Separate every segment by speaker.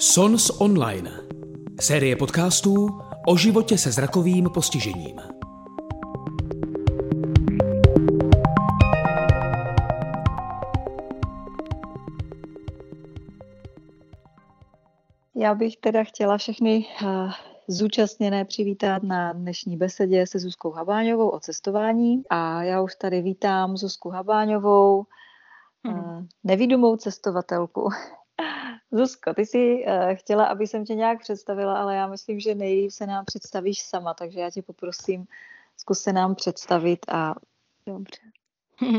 Speaker 1: Sons Online. Série podcastů o životě se zrakovým postižením.
Speaker 2: Já bych teda chtěla všechny uh, zúčastněné přivítat na dnešní besedě se Zuzkou Habáňovou o cestování. A já už tady vítám Zuzku Habáňovou, uh, nevidomou cestovatelku. Zuzko, ty jsi uh, chtěla, aby jsem tě nějak představila, ale já myslím, že nejlíp se nám představíš sama, takže já tě poprosím, zkus se nám představit a
Speaker 3: dobře.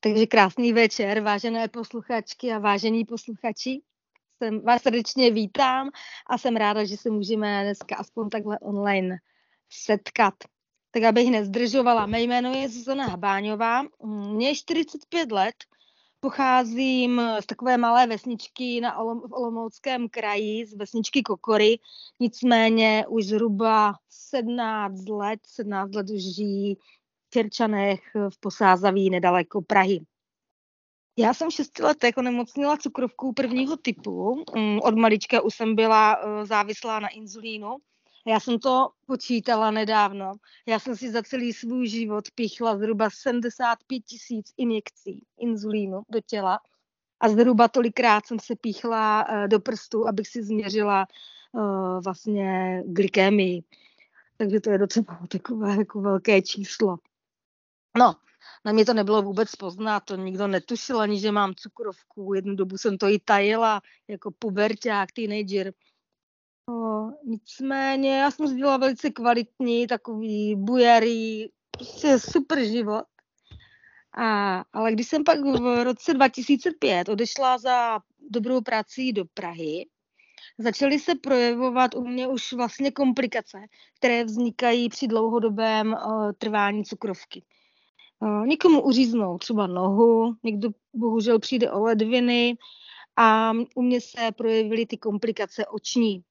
Speaker 3: takže krásný večer, vážené posluchačky a vážení posluchači. Jsem, vás srdečně vítám a jsem ráda, že se můžeme dneska aspoň takhle online setkat. Tak abych nezdržovala, mé jméno je Zuzana Habáňová, mně je 45 let, Pocházím z takové malé vesničky na Olom, v Olomouckém kraji, z vesničky Kokory, nicméně už zhruba 17 let, 17 let už žijí v Čerčanech v Posázaví nedaleko Prahy. Já jsem 6 letech onemocnila cukrovkou prvního typu. Mm, od malička už jsem byla eh, závislá na inzulínu já jsem to počítala nedávno. Já jsem si za celý svůj život pichla zhruba 75 tisíc injekcí inzulínu do těla a zhruba tolikrát jsem se píchla uh, do prstu, abych si změřila uh, vlastně glykémii. Takže to je docela takové jako velké číslo. No, na mě to nebylo vůbec poznat, to nikdo netušil ani, že mám cukrovku. Jednu dobu jsem to i tajila jako puberták, teenager. O, nicméně já jsem dělala velice kvalitní, takový bujarý, prostě super život. A, ale když jsem pak v roce 2005 odešla za dobrou prací do Prahy, začaly se projevovat u mě už vlastně komplikace, které vznikají při dlouhodobém uh, trvání cukrovky. Uh, někomu uříznou třeba nohu, někdo bohužel přijde o ledviny a u mě se projevily ty komplikace oční.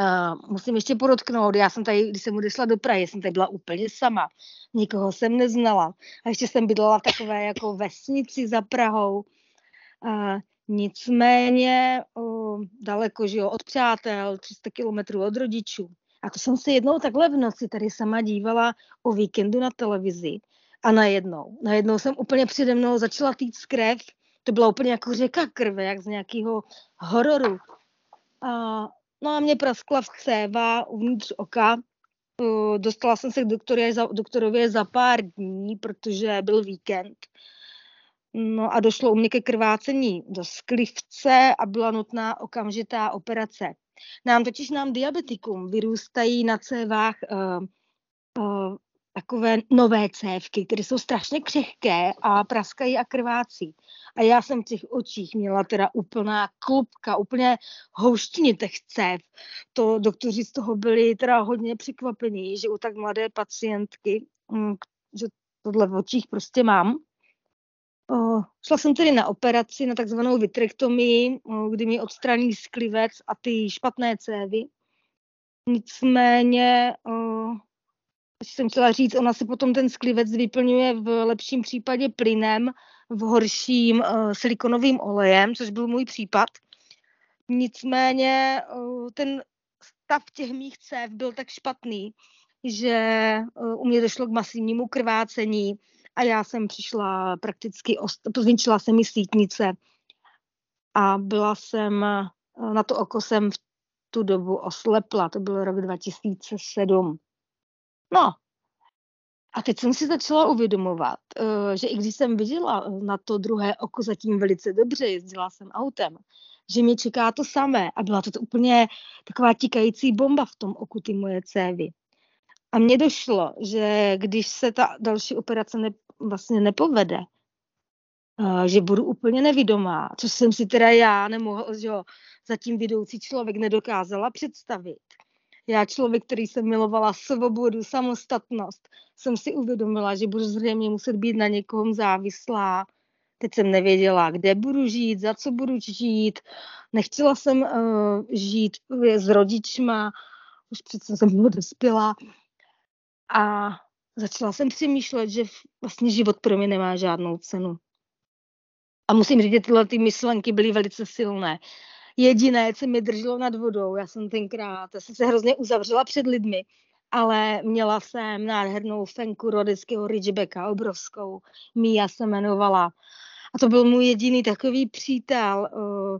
Speaker 3: Uh, musím ještě podotknout, já jsem tady, když jsem odešla do Prahy, jsem tady byla úplně sama. Nikoho jsem neznala. A ještě jsem bydlela v takové jako vesnici za Prahou. Uh, nicméně uh, daleko, že jo, od přátel, 300 kilometrů od rodičů. A to jsem se jednou takhle v noci tady sama dívala o víkendu na televizi. A najednou, najednou jsem úplně přede mnou začala týct krev. To byla úplně jako řeka krve, jak z nějakého hororu. A No a mě praskla vchcéva uvnitř oka. Dostala jsem se k doktorově za, doktorově za pár dní, protože byl víkend. No a došlo u mě ke krvácení do sklivce a byla nutná okamžitá operace. Nám totiž nám diabetikum vyrůstají na cévách uh, uh, takové nové cévky, které jsou strašně křehké a praskají a krvácí. A já jsem v těch očích měla teda úplná klubka, úplně těch cév. To doktoři z toho byli teda hodně překvapení, že u tak mladé pacientky, mm, že tohle v očích prostě mám. O, šla jsem tedy na operaci, na takzvanou vitrektomii, kdy mi odstraní sklivec a ty špatné cévy. Nicméně o, jsem chtěla říct, ona se potom ten sklivec vyplňuje v lepším případě plynem, v horším uh, silikonovým olejem, což byl můj případ. Nicméně uh, ten stav těch mých cév byl tak špatný, že uh, u mě došlo k masivnímu krvácení a já jsem přišla prakticky, pozvinčila se mi sítnice a byla jsem, uh, na to oko jsem v tu dobu oslepla, to byl rok 2007. No, a teď jsem si začala uvědomovat, eh, že i když jsem viděla na to druhé oko zatím velice dobře, jezdila jsem autem, že mě čeká to samé. A byla to úplně taková tikající bomba v tom oku, ty moje cévy. A mně došlo, že když se ta další operace ne, vlastně nepovede, eh, že budu úplně nevidomá, což jsem si teda já nemohl, že jo, zatím vidoucí člověk nedokázala představit já člověk, který jsem milovala svobodu, samostatnost, jsem si uvědomila, že budu zřejmě muset být na někom závislá. Teď jsem nevěděla, kde budu žít, za co budu žít. Nechtěla jsem uh, žít s rodičma, už přece jsem byla dospělá. A začala jsem přemýšlet, že vlastně život pro mě nemá žádnou cenu. A musím říct, že tyhle ty myšlenky byly velice silné. Jediné, co mi drželo nad vodou, já jsem tenkrát, já jsem se hrozně uzavřela před lidmi, ale měla jsem nádhernou fenku rodeckého Ridgebacka, obrovskou. Mia se jmenovala. A to byl můj jediný takový přítel, uh,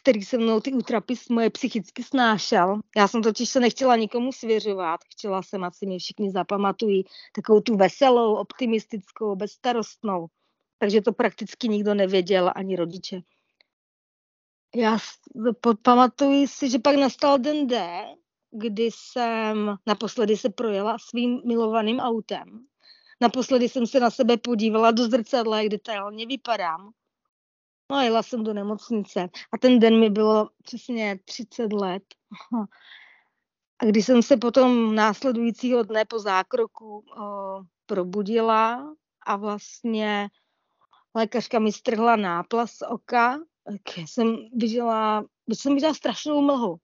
Speaker 3: který se mnou ty útrapy moje psychicky snášel. Já jsem totiž se nechtěla nikomu svěřovat. Chtěla jsem, ať si mě všichni zapamatují, takovou tu veselou, optimistickou, bezstarostnou. Takže to prakticky nikdo nevěděl, ani rodiče. Já pamatuji si, že pak nastal den D, kdy jsem naposledy se projela svým milovaným autem. Naposledy jsem se na sebe podívala do zrcadla, jak detailně vypadám. No a jela jsem do nemocnice a ten den mi bylo přesně 30 let. A když jsem se potom následujícího dne po zákroku o, probudila a vlastně lékařka mi strhla náplas oka, jsem viděla, jsem viděla strašnou mlhu.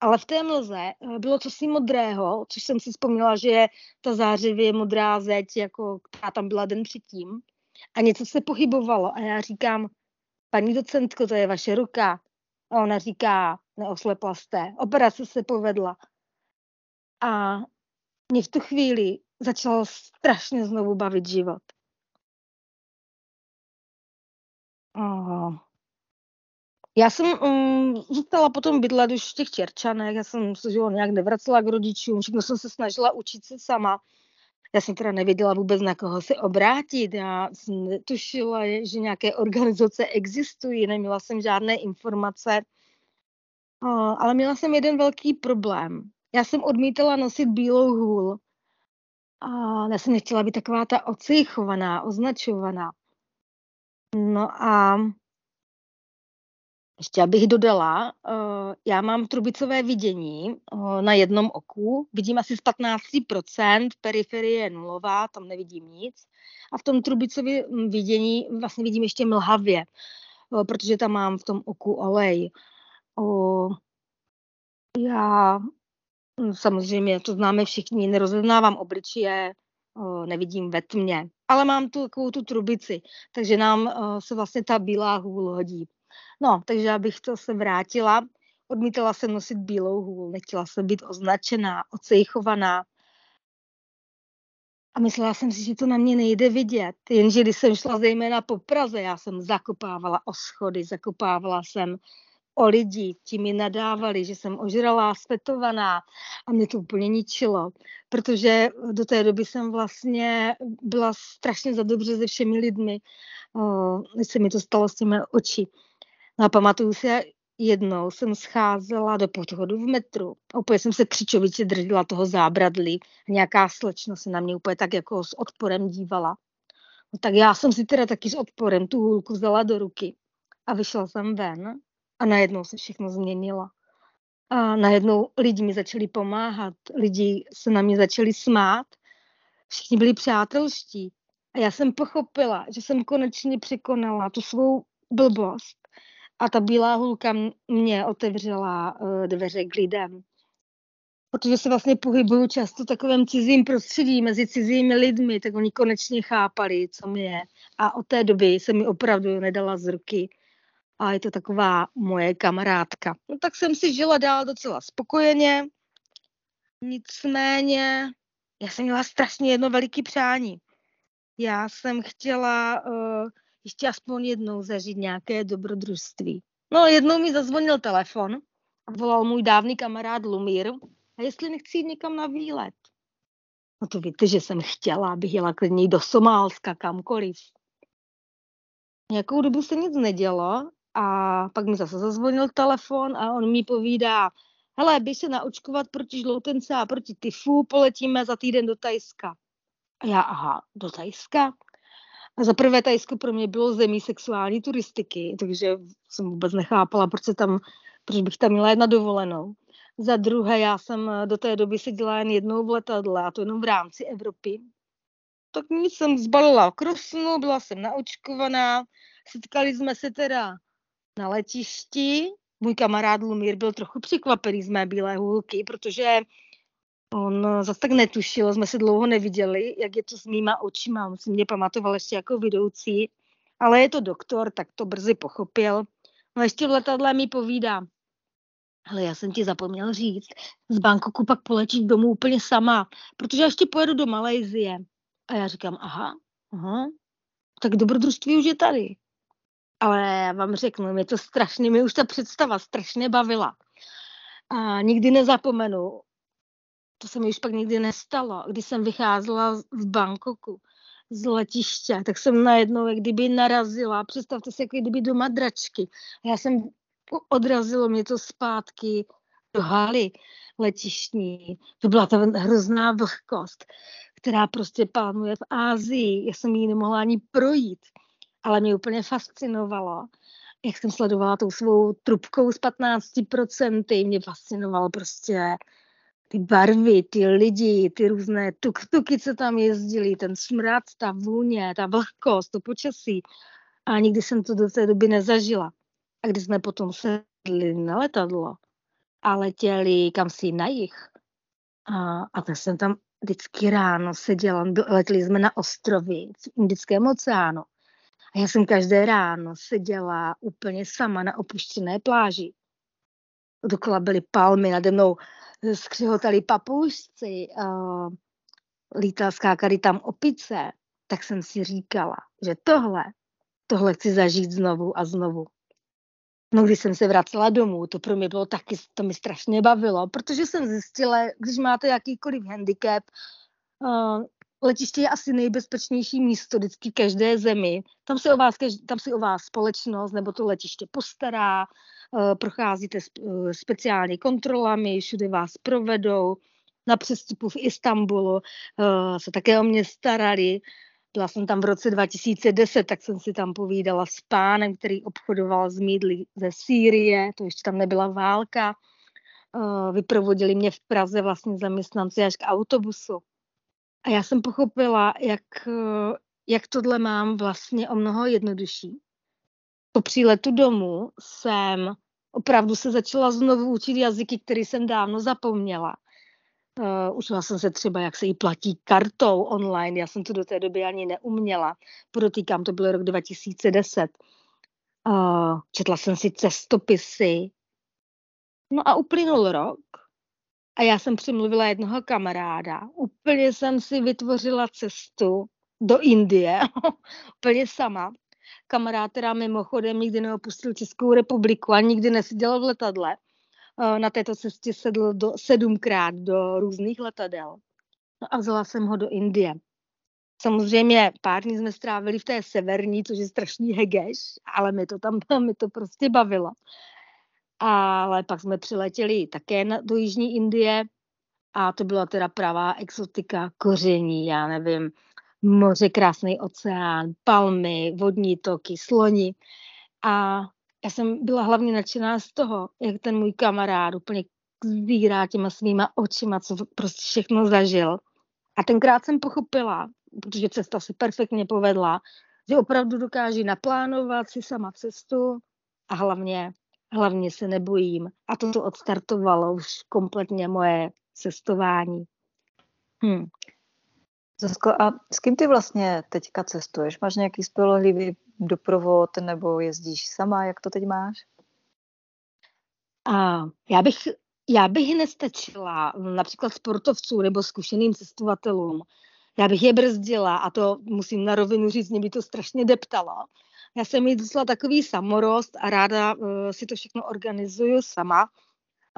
Speaker 3: Ale v té mlze eh, bylo cosi modrého, což jsem si vzpomněla, že je ta zářivě modrá zeď, jako která tam byla den předtím. A něco se pohybovalo a já říkám, paní docentko, to je vaše ruka. A ona říká, neoslepla jste, operace se povedla. A mě v tu chvíli začalo strašně znovu bavit život. Oh. Já jsem um, zůstala potom bydlet už v těch Čerčanech, já jsem se že nějak nevracela k rodičům, všechno jsem se snažila učit se sama. Já jsem teda nevěděla vůbec, na koho se obrátit. Já jsem netušila, že nějaké organizace existují, neměla jsem žádné informace. Ale měla jsem jeden velký problém. Já jsem odmítala nosit bílou hůl. A já jsem nechtěla být taková ta ocejchovaná, označovaná. No a ještě abych dodala, uh, já mám trubicové vidění uh, na jednom oku, vidím asi z 15%, periferie je nulová, tam nevidím nic. A v tom trubicovém vidění vlastně vidím ještě mlhavě, uh, protože tam mám v tom oku olej. Já hm, samozřejmě, to známe všichni, nerozeznávám obličeje, nevidím ve tmě, ale mám tu takovou tu trubici, takže nám se vlastně ta bílá hůl hodí. No, takže abych to se vrátila, odmítala jsem nosit bílou hůl, nechtěla jsem být označená, ocejchovaná. A myslela jsem si, že to na mě nejde vidět. Jenže když jsem šla zejména po Praze, já jsem zakopávala o schody, zakopávala jsem o lidi, ti mi nadávali, že jsem ožralá, svetovaná a mě to úplně ničilo, protože do té doby jsem vlastně byla strašně za dobře se všemi lidmi, než se mi to stalo s těmi oči. No a pamatuju si, jednou jsem scházela do podchodu v metru. Úplně jsem se křičoviče držela toho zábradlí. Nějaká slečna se na mě úplně tak jako s odporem dívala. No tak já jsem si teda taky s odporem tu hůlku vzala do ruky. A vyšla jsem ven a najednou se všechno změnilo. A najednou lidi mi začali pomáhat, lidi se na mě začali smát, všichni byli přátelští. A já jsem pochopila, že jsem konečně překonala tu svou blbost a ta bílá hulka mě otevřela uh, dveře k lidem. Protože se vlastně pohybuju často v takovém cizím prostředí, mezi cizími lidmi, tak oni konečně chápali, co mi je. A od té doby se mi opravdu nedala z ruky. A je to taková moje kamarádka. No tak jsem si žila dál docela spokojeně. Nicméně, já jsem měla strašně jedno veliký přání. Já jsem chtěla uh, ještě aspoň jednou zažít nějaké dobrodružství. No jednou mi zazvonil telefon a volal můj dávný kamarád Lumír a jestli nechci jít někam na výlet. No to víte, že jsem chtěla, abych jela klidně do Somálska, kamkoliv. Nějakou dobu se nic nedělo a pak mi zase zazvonil telefon a on mi povídá, hele, běž se naočkovat proti žloutence a proti tyfu, poletíme za týden do Tajska. A já, aha, do Tajska? A za prvé Tajsko pro mě bylo zemí sexuální turistiky, takže jsem vůbec nechápala, proč, se tam, proč bych tam měla jedna dovolenou. Za druhé, já jsem do té doby seděla jen jednou v letadle, a to jenom v rámci Evropy. Tak nic jsem zbalila krosnu, byla jsem naočkovaná, setkali jsme se teda na letišti. Můj kamarád Lumír byl trochu překvapený z mé bílé hůlky, protože On zase tak netušil, jsme se dlouho neviděli, jak je to s mýma očima. On si mě pamatoval ještě jako vidoucí. ale je to doktor, tak to brzy pochopil. No ještě v letadle mi povídá, ale já jsem ti zapomněl říct, z Bangkoku pak poletíš domů úplně sama, protože já ještě pojedu do Malajzie. A já říkám, aha, aha, tak dobrodružství už je tady. Ale já vám řeknu, mě to strašně, mě už ta představa strašně bavila. A nikdy nezapomenu, to se mi už pak nikdy nestalo, když jsem vycházela v Bangkoku z letiště, tak jsem najednou jak kdyby narazila, představte si, jak kdyby do madračky. Já jsem, odrazilo mě to zpátky do haly letištní. To byla ta hrozná vlhkost, která prostě pánuje v Ázii. Já jsem ji nemohla ani projít, ale mě úplně fascinovalo jak jsem sledovala tou svou trubkou z 15%, mě fascinovalo prostě ty barvy, ty lidi, ty různé tuk-tuky, co tam jezdili, ten smrad, ta vůně, ta vlhkost, to počasí. A nikdy jsem to do té doby nezažila. A když jsme potom sedli na letadlo a letěli kam si na jich, a, a tak jsem tam vždycky ráno seděla, letěli jsme na ostrovy v Indickém oceánu. A já jsem každé ráno seděla úplně sama na opuštěné pláži. Dokola byly palmy, nade mnou skřihotali papoušci, uh, lítal, skákali tam opice, tak jsem si říkala, že tohle, tohle chci zažít znovu a znovu. No, když jsem se vracela domů, to pro mě bylo taky, to mi strašně bavilo, protože jsem zjistila, když máte jakýkoliv handicap, uh, letiště je asi nejbezpečnější místo vždycky každé zemi. Tam se o vás, tam si o vás společnost nebo to letiště postará, uh, procházíte uh, speciální kontrolami, všude vás provedou. Na přestupu v Istanbulu uh, se také o mě starali. Byla jsem tam v roce 2010, tak jsem si tam povídala s pánem, který obchodoval s mídly ze Sýrie, to ještě tam nebyla válka. Vyprovodili mě v Praze vlastně zaměstnanci až k autobusu. A já jsem pochopila, jak, jak tohle mám vlastně o mnoho jednodušší. Po příletu domů jsem opravdu se začala znovu učit jazyky, které jsem dávno zapomněla. Uh, učila jsem se třeba, jak se jí platí kartou online, já jsem to do té doby ani neuměla. Podotýkám, to byl rok 2010. Uh, četla jsem si cestopisy. No a uplynul rok a já jsem přimluvila jednoho kamaráda. Úplně jsem si vytvořila cestu do Indie, úplně sama. Kamarád, která mimochodem nikdy neopustil Českou republiku a nikdy neseděl v letadle. Eh, na této cestě sedl do, sedmkrát do různých letadel. No a vzala jsem ho do Indie. Samozřejmě pár dní jsme strávili v té severní, což je strašný hegeš, ale mi to tam mi to prostě bavilo ale pak jsme přiletěli také na, do Jižní Indie a to byla teda pravá exotika, koření, já nevím, moře, krásný oceán, palmy, vodní toky, sloni. A já jsem byla hlavně nadšená z toho, jak ten můj kamarád úplně zírá těma svýma očima, co prostě všechno zažil. A tenkrát jsem pochopila, protože cesta se perfektně povedla, že opravdu dokáží naplánovat si sama cestu a hlavně hlavně se nebojím. A toto odstartovalo už kompletně moje cestování.
Speaker 2: Hmm. Zasko, a s kým ty vlastně teďka cestuješ? Máš nějaký spolehlivý doprovod nebo jezdíš sama? Jak to teď máš?
Speaker 3: A já bych, já bych nestačila například sportovců nebo zkušeným cestovatelům. Já bych je brzdila a to musím na rovinu říct, mě by to strašně deptalo. Já jsem jí docela takový samorost a ráda uh, si to všechno organizuju sama.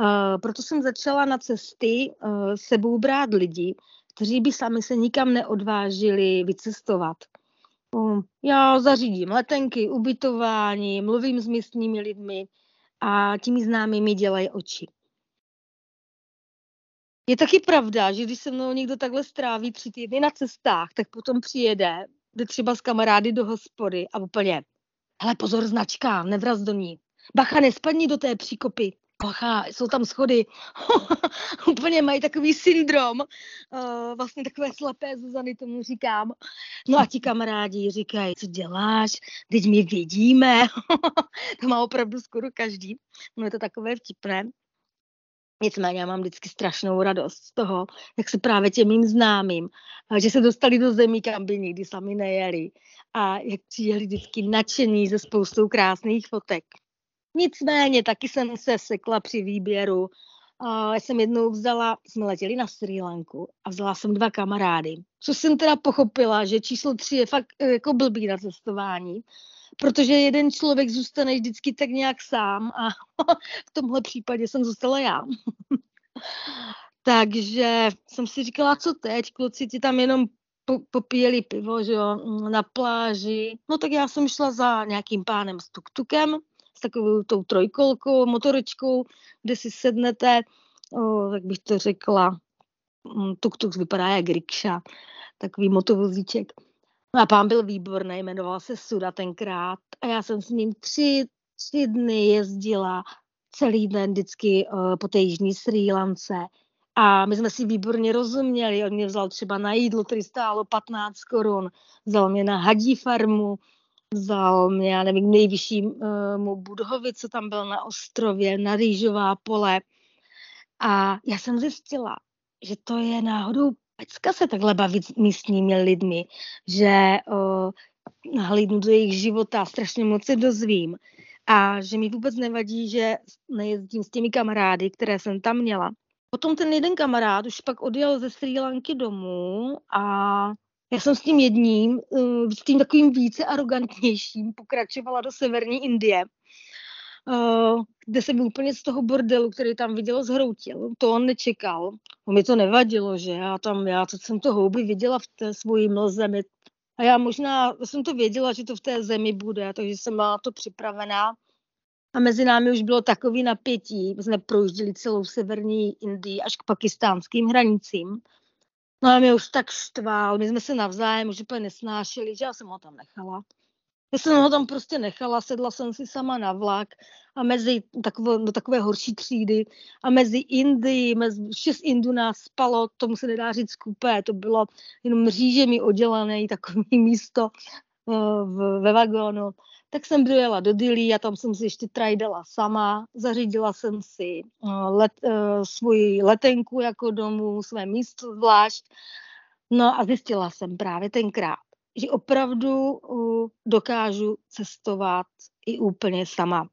Speaker 3: Uh, proto jsem začala na cesty uh, sebou brát lidi, kteří by sami se nikam neodvážili vycestovat. Uh, já zařídím letenky, ubytování, mluvím s místními lidmi a těmi známými dělají oči. Je taky pravda, že když se mnou někdo takhle stráví tři týdny na cestách, tak potom přijede jde třeba s kamarády do hospody a úplně, hele pozor značka, nevraz do ní. Bacha, nespadni do té příkopy. Bacha, jsou tam schody. úplně mají takový syndrom. Uh, vlastně takové slepé Zuzany tomu říkám. No a ti kamarádi říkají, co děláš, teď my vidíme. to má opravdu skoro každý. No je to takové vtipné. Nicméně já mám vždycky strašnou radost z toho, jak se právě těm mým známým, že se dostali do zemí, kam by nikdy sami nejeli a jak přijeli vždycky nadšení ze spoustou krásných fotek. Nicméně taky jsem se sekla při výběru. A já jsem jednou vzala, jsme letěli na Sri Lanku a vzala jsem dva kamarády. Co jsem teda pochopila, že číslo tři je fakt eh, jako blbý na cestování, protože jeden člověk zůstane vždycky tak nějak sám a v tomhle případě jsem zůstala já. Takže jsem si říkala, co teď, kluci ti tam jenom popíjeli pivo, že jo, na pláži. No tak já jsem šla za nějakým pánem s tuktukem, s takovou tou trojkolkou, motorečkou, kde si sednete, o, jak bych to řekla, mm, tuk-tuk vypadá jak rikša, takový motovozíček. No a pán byl výborný, jmenoval se Suda tenkrát a já jsem s ním tři, tři dny jezdila celý den vždycky uh, po té jižní Sri Lance a my jsme si výborně rozuměli. On mě vzal třeba na jídlo, který stálo 15 korun, vzal mě na hadí farmu, vzal mě, já nevím, nejvyššímu uh, budhovi, co tam byl na ostrově, na rýžová pole. A já jsem zjistila, že to je náhodou pecka se takhle bavit s místními lidmi, že uh, do jejich života, strašně moc se dozvím a že mi vůbec nevadí, že nejezdím s těmi kamarády, které jsem tam měla. Potom ten jeden kamarád už pak odjel ze Sri Lanky domů a já jsem s tím jedním, uh, s tím takovým více arrogantnějším, pokračovala do severní Indie kde se mi úplně z toho bordelu, který tam viděl, zhroutil. To on nečekal. On mi to nevadilo, že já tam, já to jsem to houby viděla v té svojí mlzemi. A já možná jsem to věděla, že to v té zemi bude, takže jsem byla to připravená. A mezi námi už bylo takový napětí. My jsme projížděli celou severní Indii až k pakistánským hranicím. No a mě už tak štval, my jsme se navzájem už úplně nesnášeli, že já jsem ho tam nechala. Já jsem ho tam prostě nechala, sedla jsem si sama na vlak a mezi takové, do takové horší třídy a mezi Indy, mezi šest Indů nás spalo, tomu se nedá říct kupé, to bylo jenom mřížemi oddělené takové místo uh, v, ve vagónu. Tak jsem dojela do Dili a tam jsem si ještě trajdala sama, zařídila jsem si uh, let, uh, svoji letenku jako domů, své místo zvlášť. No a zjistila jsem právě tenkrát, že opravdu uh, dokážu cestovat i úplně sama.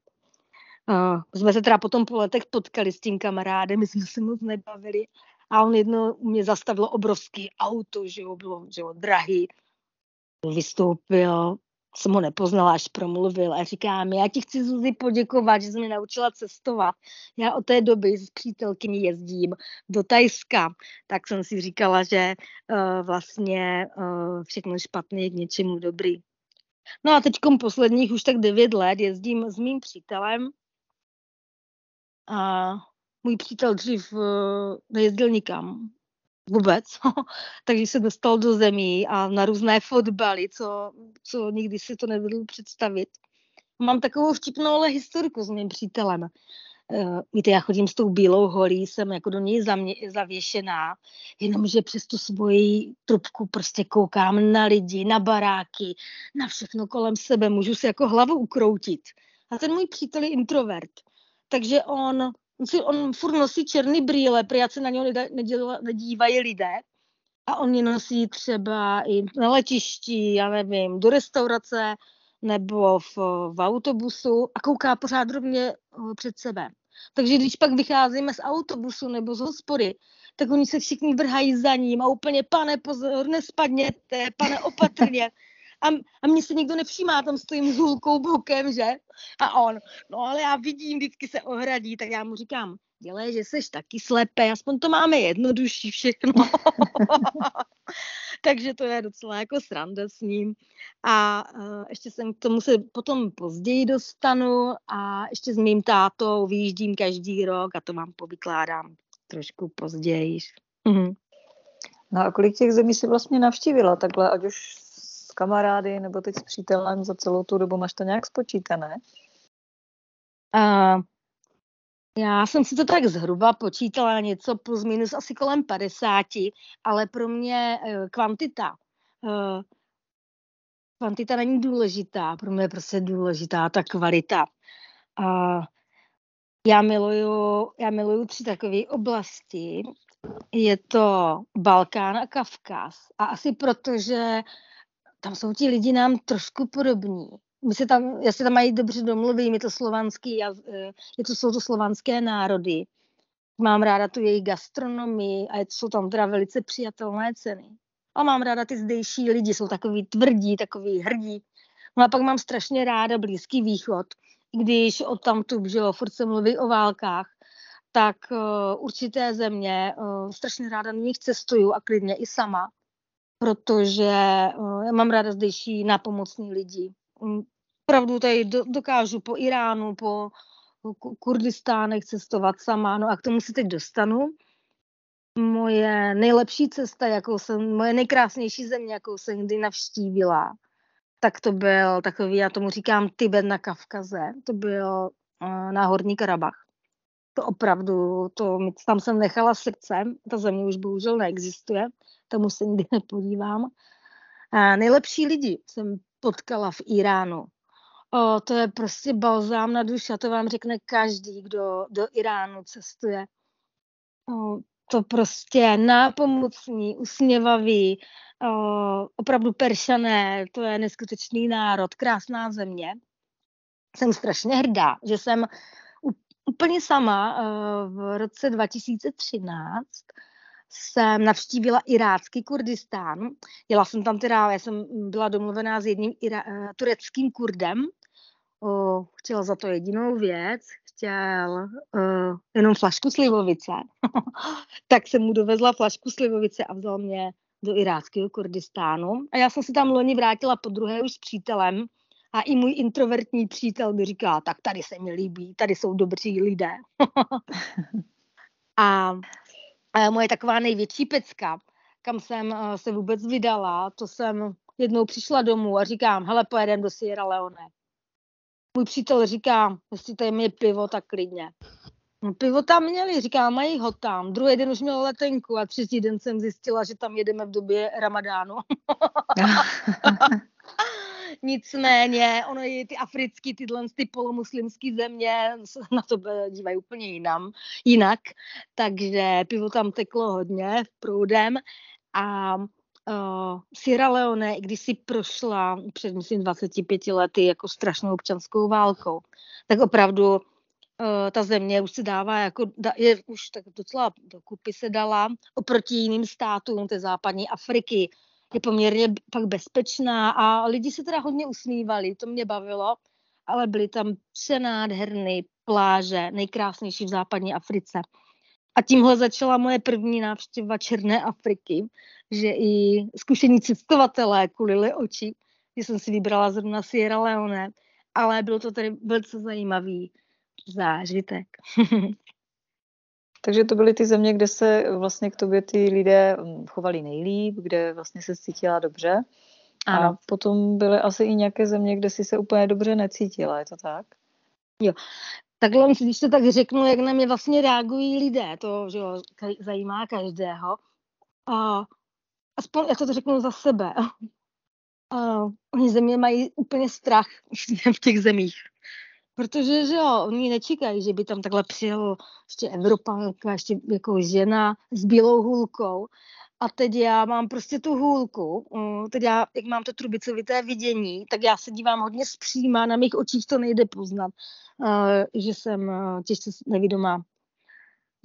Speaker 3: Uh, jsme se teda potom po letech potkali s tím kamarádem, my jsme se moc nebavili a on jedno mě zastavilo obrovský auto, že jo, bylo že jo, drahý. Vystoupil, jsem ho nepoznala, až promluvil a říkám, já ti chci Zuzi poděkovat, že jsi mě naučila cestovat. Já od té doby s přítelkyní jezdím do Tajska, tak jsem si říkala, že uh, vlastně uh, všechno špatné je k něčemu dobrý. No a teď posledních už tak devět let jezdím s mým přítelem a můj přítel dřív uh, nejezdil nikam vůbec, takže se dostal do zemí a na různé fotbaly, co, co nikdy si to nevedl představit. Mám takovou vtipnou ale historiku s mým přítelem. Uh, víte, já chodím s tou bílou holí, jsem jako do něj zamě, zavěšená, jenomže přes tu svoji trubku prostě koukám na lidi, na baráky, na všechno kolem sebe, můžu si jako hlavu ukroutit. A ten můj přítel je introvert, takže on on furt nosí černý brýle, protože se na něho nedívají lidé. A on je nosí třeba i na letišti, já nevím, do restaurace nebo v, v autobusu a kouká pořád rovně eh, před sebe. Takže když pak vycházíme z autobusu nebo z hospody, tak oni se všichni vrhají za ním a úplně, pane, pozor, nespadněte, pane, opatrně a, a mě se nikdo nevšímá, tam stojím s hulkou bokem, že? A on, no ale já vidím, vždycky se ohradí, tak já mu říkám, dělej, že seš taky slepé, aspoň to máme jednodušší všechno. Takže to je docela jako sranda s ním. A uh, ještě jsem k tomu se potom později dostanu a ještě s mým tátou vyjíždím každý rok a to vám povykládám trošku později. Mhm.
Speaker 2: No a kolik těch zemí si vlastně navštívila takhle, ať už kamarády nebo teď s přítelem za celou tu dobu? Máš to nějak spočítané?
Speaker 3: Uh, já jsem si to tak zhruba počítala něco plus minus asi kolem 50, ale pro mě uh, kvantita. Uh, kvantita není důležitá, pro mě je prostě důležitá ta kvalita. Uh, Já miluju, já miluju tři takové oblasti. Je to Balkán a Kavkaz. A asi proto, že tam jsou ti lidi nám trošku podobní. My se tam, já se tam mají dobře domluvím, je to slovanský, e, je to, jsou to slovanské národy. Mám ráda tu její gastronomii a jsou tam teda velice přijatelné ceny. A mám ráda ty zdejší lidi, jsou takový tvrdí, takový hrdí. No a pak mám strašně ráda Blízký východ, když od tamtu, že jo, furt se mluví o válkách, tak uh, určité země, uh, strašně ráda na nich cestuju a klidně i sama, protože uh, já mám ráda zdejší napomocní lidi. Um, opravdu tady do, dokážu po Iránu, po, Kurdistánech cestovat sama, no a k tomu se teď dostanu. Moje nejlepší cesta, jakou jsem, moje nejkrásnější země, jakou jsem kdy navštívila, tak to byl takový, já tomu říkám Tibet na Kavkaze, to byl uh, na Horní Karabach. To opravdu, to, tam jsem nechala srdcem, ta země už bohužel neexistuje, tomu se nikdy nepodívám. A nejlepší lidi jsem potkala v Iránu. O, to je prostě balzám na duši a to vám řekne každý, kdo do Iránu cestuje. O, to prostě nápomocný, usměvavý, o, opravdu peršané, to je neskutečný národ, krásná země. Jsem strašně hrdá, že jsem úplně sama v roce 2013 jsem navštívila irácký Kurdistán. Jela jsem tam teda, já jsem byla domluvená s jedním ira, tureckým Kurdem, o, chtěl za to jedinou věc, chtěl uh, jenom flašku slivovice. tak jsem mu dovezla flašku slivovice a vzal mě do iráckého Kurdistánu. A já jsem se tam loni vrátila po druhé už s přítelem a i můj introvertní přítel mi říká, tak tady se mi líbí, tady jsou dobří lidé. a, a moje taková největší pecka, kam jsem uh, se vůbec vydala, to jsem jednou přišla domů a říkám, hele, pojedem do Sierra Leone. Můj přítel říká, jestli tady je pivo, tak klidně. No, pivo tam měli, říká, mají ho tam. Druhý den už měl letenku a třetí den jsem zjistila, že tam jedeme v době ramadánu. Nicméně, ono je ty africké, tyhle ty polomuslimské země na to dívají úplně jinam, jinak, takže pivo tam teklo hodně v proudem a uh, Sierra Leone, když si prošla před, myslím, 25 lety jako strašnou občanskou válkou, tak opravdu uh, ta země už se dává jako, je už tak docela dokupy se dala oproti jiným státům té západní Afriky. Je poměrně pak bezpečná a lidi se teda hodně usmívali, to mě bavilo, ale byly tam přenádherné pláže, nejkrásnější v západní Africe. A tímhle začala moje první návštěva Černé Afriky, že i zkušení cestovatelé kulili oči, že jsem si vybrala zrovna Sierra Leone, ale byl to tady velice zajímavý zážitek.
Speaker 2: Takže to byly ty země, kde se vlastně k tobě ty lidé hm, chovali nejlíp, kde vlastně se cítila dobře. Ano. A potom byly asi i nějaké země, kde si se úplně dobře necítila, je to tak?
Speaker 3: Jo. Takhle, když to tak řeknu, jak na mě vlastně reagují lidé, to že jo, zajímá každého. A aspoň já to řeknu za sebe. A oni země mají úplně strach v těch zemích. Protože, že jo, oni nečekají, že by tam takhle přijel ještě Evropanka, ještě jako žena s bílou hůlkou. A teď já mám prostě tu hůlku, mm, teď já, jak mám to trubicovité vidění, tak já se dívám hodně zpříma, na mých očích to nejde poznat, že jsem těžce nevidomá,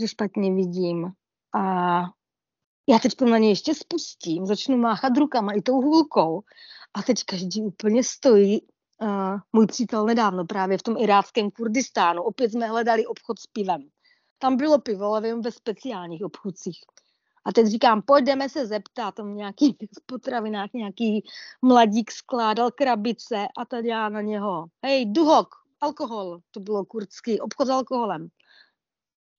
Speaker 3: že špatně vidím. A já teď na ně ještě spustím, začnu máchat rukama i tou hůlkou a teď každý úplně stojí. Uh, můj přítel nedávno právě v tom iráckém Kurdistánu, opět jsme hledali obchod s pivem. Tam bylo pivo, ale vím ve speciálních obchodcích. A teď říkám, pojďme se zeptat, tam nějaký v potravinách nějaký mladík skládal krabice a tady já na něho, hej, duhok, alkohol, to bylo kurdský, obchod s alkoholem.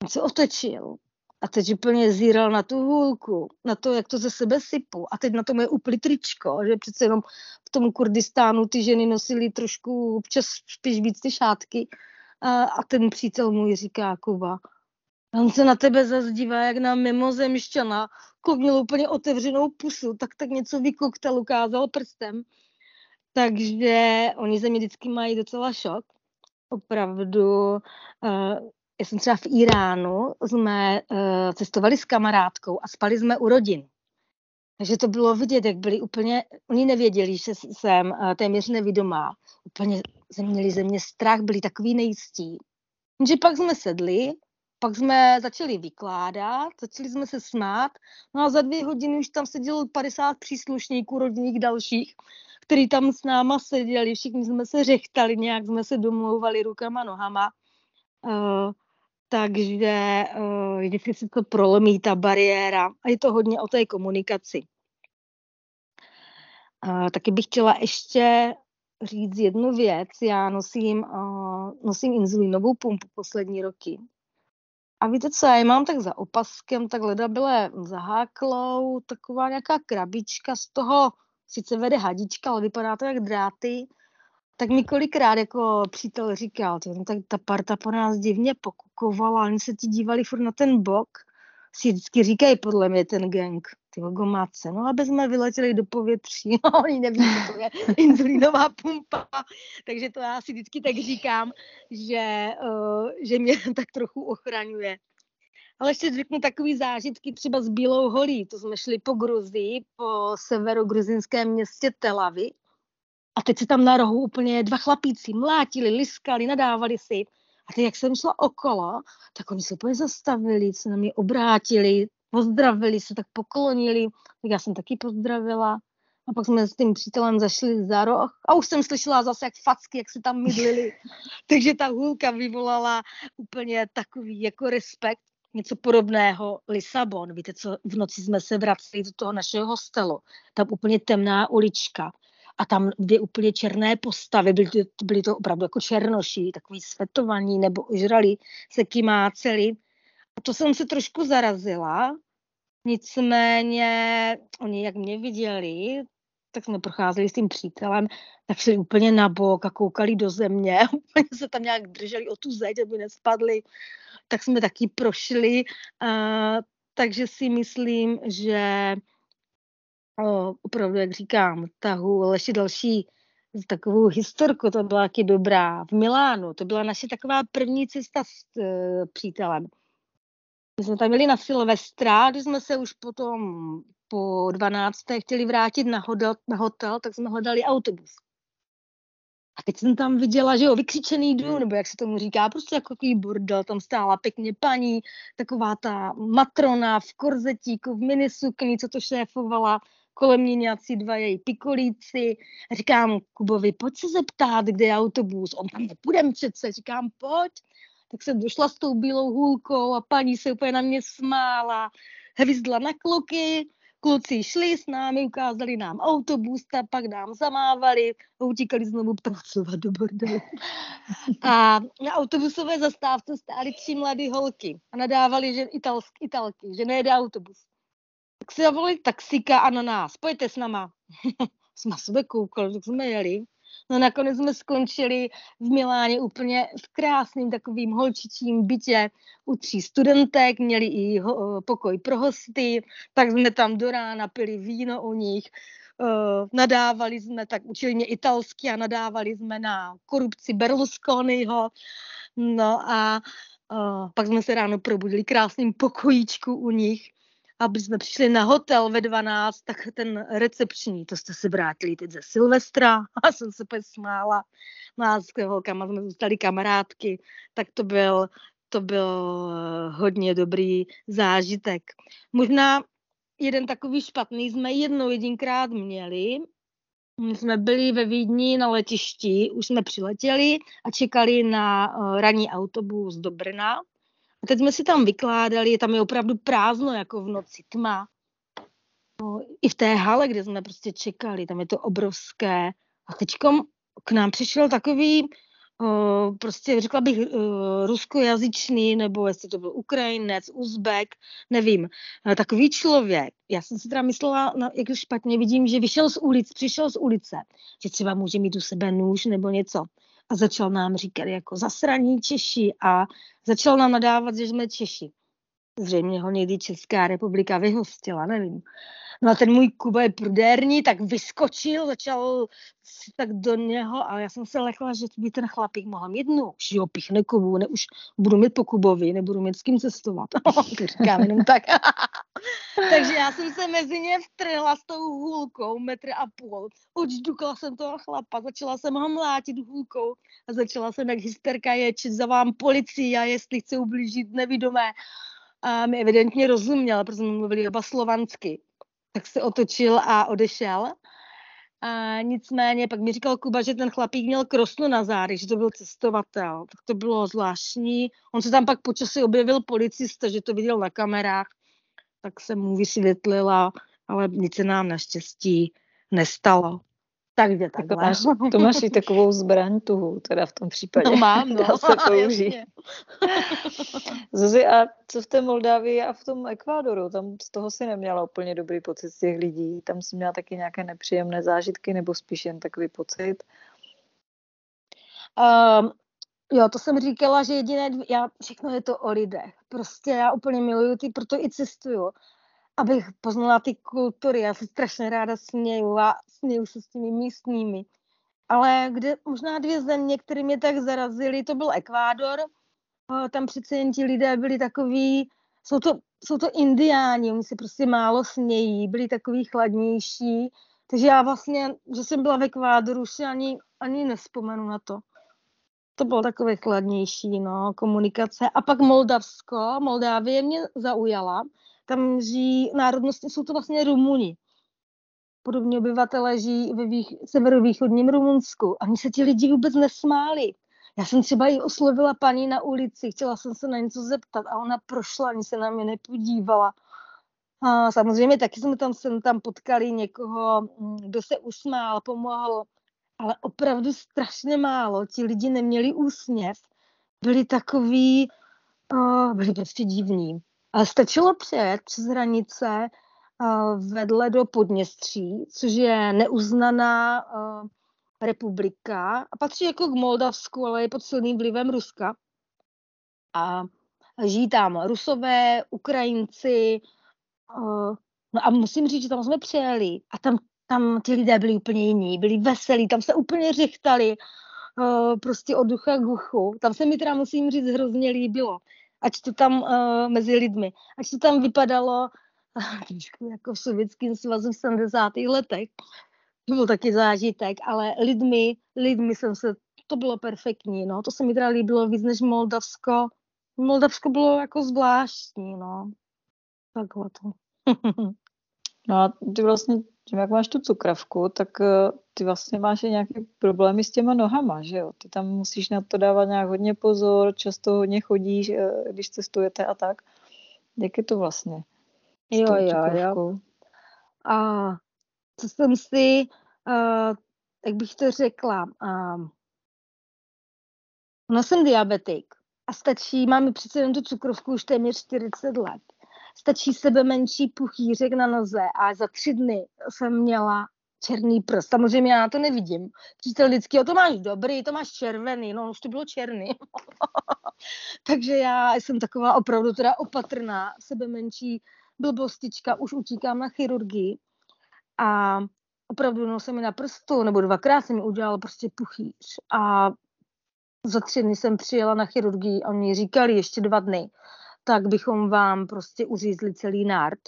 Speaker 3: On se otočil a teď úplně zíral na tu hůlku, na to, jak to ze sebe sypu. A teď na tom je úplně tričko, že přece jenom v tom Kurdistánu ty ženy nosily trošku občas spíš víc ty šátky. A, a ten přítel můj říká, Kuba, on se na tebe zazdívá jak na mimozemšťana, měl úplně otevřenou pusu, tak tak něco vykoktel, ukázal prstem. Takže oni ze mě vždycky mají docela šok. Opravdu uh, já jsem třeba v Iránu, jsme uh, cestovali s kamarádkou a spali jsme u rodin. Takže to bylo vidět, jak byli úplně, oni nevěděli, že jsem uh, téměř nevidomá. Úplně měli ze mě strach, byli takový nejistí. Takže pak jsme sedli, pak jsme začali vykládat, začali jsme se smát, no a za dvě hodiny už tam sedělo 50 příslušníků rodinných dalších, kteří tam s náma seděli, všichni jsme se řechtali, nějak jsme se domlouvali rukama, nohama. Uh, takže uh, vždycky se to prolomí, ta bariéra. A je to hodně o té komunikaci. Uh, taky bych chtěla ještě říct jednu věc. Já nosím, uh, nosím inzulínovou pumpu poslední roky. A víte co, já ji mám tak za opaskem, tak ledabile za háklou, taková nějaká krabička z toho, sice vede hadička, ale vypadá to jak dráty, tak mi kolikrát jako přítel říkal, to, no, tak ta parta po nás divně pokukovala, oni se ti dívali furt na ten bok, si vždycky říkají podle mě ten gang, ty gomáce, no aby jsme vyletěli do povětří, no oni neví, co to je inzulínová pumpa, takže to já si vždycky tak říkám, že, uh, že mě tak trochu ochraňuje. Ale ještě řeknu takový zážitky třeba s Bílou holí. To jsme šli po Gruzii, po severogruzínském městě Tel Aviv. A teď se tam na rohu úplně dva chlapíci mlátili, liskali, nadávali si. A teď, jak jsem šla okolo, tak oni se úplně zastavili, se na mě obrátili, pozdravili se, tak poklonili. Tak já jsem taky pozdravila. A pak jsme s tím přítelem zašli za roh a už jsem slyšela zase jak facky, jak se tam mydlili. Takže ta hůlka vyvolala úplně takový jako respekt něco podobného Lisabon. Víte co, v noci jsme se vraceli do toho našeho hostelu. Tam úplně temná ulička a tam dvě úplně černé postavy, byly to, byly to opravdu jako černoši, takový svetovaní nebo ožrali se kymáceli. A to jsem se trošku zarazila, nicméně oni jak mě viděli, tak jsme procházeli s tím přítelem, tak šli úplně na bok a koukali do země, úplně se tam nějak drželi o tu zeď, aby nespadli, tak jsme taky prošli, uh, takže si myslím, že uh, opravdu, jak říkám, tahu, ale ještě další takovou historku, to byla taky dobrá. V Milánu, to byla naše taková první cesta s uh, přítelem. My jsme tam měli na Silvestra, když jsme se už potom po 12. chtěli vrátit na hotel, na hotel, tak jsme hledali autobus. A teď jsem tam viděla, že jo, vykřičený dům, nebo jak se tomu říká, prostě jako takový bordel, tam stála pěkně paní, taková ta matrona v korzetíku, v minisukni, co to šéfovala, kolem mě nějací dva její pikolíci. Říkám Kubovi, pojď se zeptat, kde je autobus. On tam nepůjdem přece. Říkám, pojď. Tak jsem došla s tou bílou hůlkou a paní se úplně na mě smála, hvizdla na kluky, Kluci šli s námi, ukázali nám autobus, a pak nám zamávali a utíkali znovu pracovat do bordelu. A na autobusové zastávce stály tři mladé holky a nadávali, že italsk, italky, že nejede autobus. Tak si zavolali taxika a na nás, pojďte s náma. jsme sebe koukali, tak jsme jeli. No nakonec jsme skončili v Miláně úplně v krásným takovým holčičím bytě u tří studentek, měli i ho, pokoj pro hosty, tak jsme tam do rána pili víno u nich, uh, nadávali jsme, tak učili mě italsky a nadávali jsme na korupci Berlusconiho, no a uh, pak jsme se ráno probudili krásným pokojíčku u nich aby jsme přišli na hotel ve 12, tak ten recepční, to jste se vrátili teď ze Silvestra a jsem se smála. Nás s holkama jsme zůstali kamarádky, tak to byl, to byl eh, hodně dobrý zážitek. Možná jeden takový špatný jsme jednou jedinkrát měli. My jsme byli ve Vídni na letišti, už jsme přiletěli a čekali na uh, ranní autobus do Brna. A teď jsme si tam vykládali, tam je opravdu prázdno, jako v noci, tma. No, I v té hale, kde jsme prostě čekali, tam je to obrovské. A teď k nám přišel takový, uh, prostě řekla bych, uh, ruskojazyčný, nebo jestli to byl Ukrajinec, Uzbek, nevím, uh, takový člověk. Já jsem si teda myslela, no, jak špatně vidím, že vyšel z ulic, přišel z ulice, že třeba může mít u sebe nůž nebo něco a začal nám říkat jako zasraní Češi a začal nám nadávat, že jsme Češi. zřejmě ho někdy Česká republika vyhostila, nevím. No a ten můj Kuba je prudérní, tak vyskočil, začal tak do něho a já jsem se lekla, že by ten chlapík mohl mít no, že ho pichne Kubu, ne, už budu mít po Kubovi, nebudu mít s kým cestovat. Říkám jenom tak. Takže já jsem se mezi ně vtrhla s tou hůlkou, metr a půl. Učdukla jsem toho chlapa, začala jsem ho mlátit hůlkou a začala jsem jak hysterka ječit, zavám policii a jestli chce ublížit nevidomé. A mi evidentně rozuměl, protože jsme mluvili oba slovansky tak se otočil a odešel. A nicméně pak mi říkal Kuba, že ten chlapík měl krosnu na zádech, že to byl cestovatel. Tak to bylo zvláštní. On se tam pak počasí objevil policista, že to viděl na kamerách, tak jsem mu vysvětlila, ale nic se nám naštěstí nestalo. Takže takhle.
Speaker 2: To máš, to máš i takovou zbraň tuhu, teda v tom případě.
Speaker 3: No mám, no.
Speaker 2: Dá se použít. Zuzi, a co v té Moldávii a v tom Ekvádoru? Tam z toho si neměla úplně dobrý pocit z těch lidí. Tam si měla taky nějaké nepříjemné zážitky nebo spíš jen takový pocit?
Speaker 3: Um, jo, to jsem říkala, že jediné, já, všechno je to o lidech. Prostě já úplně miluju ty, proto i cestuju abych poznala ty kultury. Já se strašně ráda směju a směju se s těmi místními. Ale kde možná dvě země, které mě tak zarazily, to byl Ekvádor. Tam přece jen ti lidé byli takový, jsou to, jsou to indiáni, oni se prostě málo smějí, byli takový chladnější. Takže já vlastně, že jsem byla v Ekvádoru, si ani, ani nespomenu na to. To bylo takové chladnější, no, komunikace. A pak Moldavsko, Moldávie mě zaujala, tam žijí národnosti, jsou to vlastně Rumuni. Podobně obyvatelé žijí ve vých, severovýchodním Rumunsku. A mi se ti lidi vůbec nesmáli. Já jsem třeba i oslovila paní na ulici, chtěla jsem se na něco zeptat a ona prošla, ani se na mě nepodívala. A samozřejmě taky jsme tam, jsem tam potkali někoho, mm, kdo se usmál, pomohl, ale opravdu strašně málo. Ti lidi neměli úsměv, byli takový, uh, byli prostě divní. Ale stačilo přejet přes hranice uh, vedle do Podněstří, což je neuznaná uh, republika a patří jako k Moldavsku, ale je pod silným vlivem Ruska. A žijí tam Rusové, Ukrajinci, uh, no a musím říct, že tam jsme přijeli a tam, tam ty lidé byli úplně jiní, byli veselí, tam se úplně řechtali, uh, prostě od ducha k uchu. Tam se mi teda musím říct hrozně líbilo ať to tam uh, mezi lidmi, ať to tam vypadalo uh, jako v sovětském svazu v 70. letech. To byl taky zážitek, ale lidmi, lidmi jsem se, to bylo perfektní, no, to se mi teda líbilo víc než Moldavsko. Moldavsko bylo jako zvláštní, no. Takhle to.
Speaker 2: no a ty vlastně tím, jak máš tu cukravku, tak eh, ty vlastně máš i nějaké problémy s těma nohama, že jo? Ty tam musíš na to dávat nějak hodně pozor, často hodně chodíš, eh, když cestujete a tak. Jak je to vlastně?
Speaker 3: Jo, jo, jo. A co jsem si, uh, jak bych to řekla, uh, no jsem diabetik a stačí, máme přece jen tu cukrovku už téměř 40 let stačí sebe menší puchýřek na noze a za tři dny jsem měla černý prst. Samozřejmě já to nevidím. Přítel vždycky, o to máš dobrý, to máš červený, no už to bylo černý. Takže já jsem taková opravdu teda opatrná, sebe menší blbostička, už utíkám na chirurgii a opravdu no, se mi na prstu, nebo dvakrát se mi udělal prostě puchýř a za tři dny jsem přijela na chirurgii a oni říkali ještě dva dny, tak bychom vám prostě uřízli celý nárt.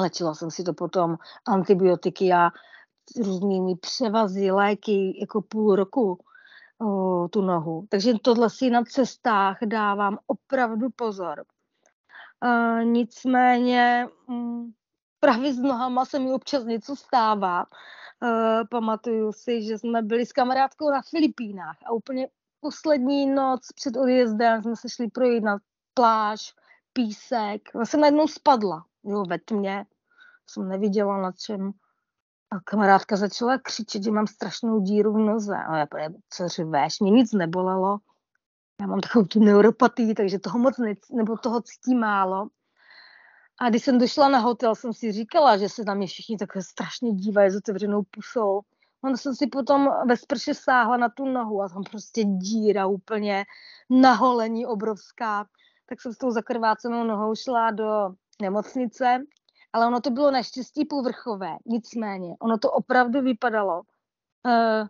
Speaker 3: Lečila jsem si to potom antibiotiky a různými převazy, léky jako půl roku o, tu nohu. Takže tohle si na cestách dávám opravdu pozor. E, nicméně m, mm, právě s nohama se mi občas něco stává. E, pamatuju si, že jsme byli s kamarádkou na Filipínách a úplně poslední noc před odjezdem jsme se šli projít na pláž, písek. Já jsem najednou spadla, jo, ve tmě. Jsem neviděla na čem. A kamarádka začala křičet, že mám strašnou díru v noze. A já povedem, co řveš, mě nic nebolelo. Já mám takovou tu neuropatii, takže toho moc ne, nebo toho cítí málo. A když jsem došla na hotel, jsem si říkala, že se na mě všichni takhle strašně dívají s otevřenou pusou. On jsem si potom ve sprše sáhla na tu nohu a tam prostě díra úplně naholení obrovská tak jsem s tou zakrvácenou nohou šla do nemocnice, ale ono to bylo naštěstí povrchové. Nicméně, ono to opravdu vypadalo, uh,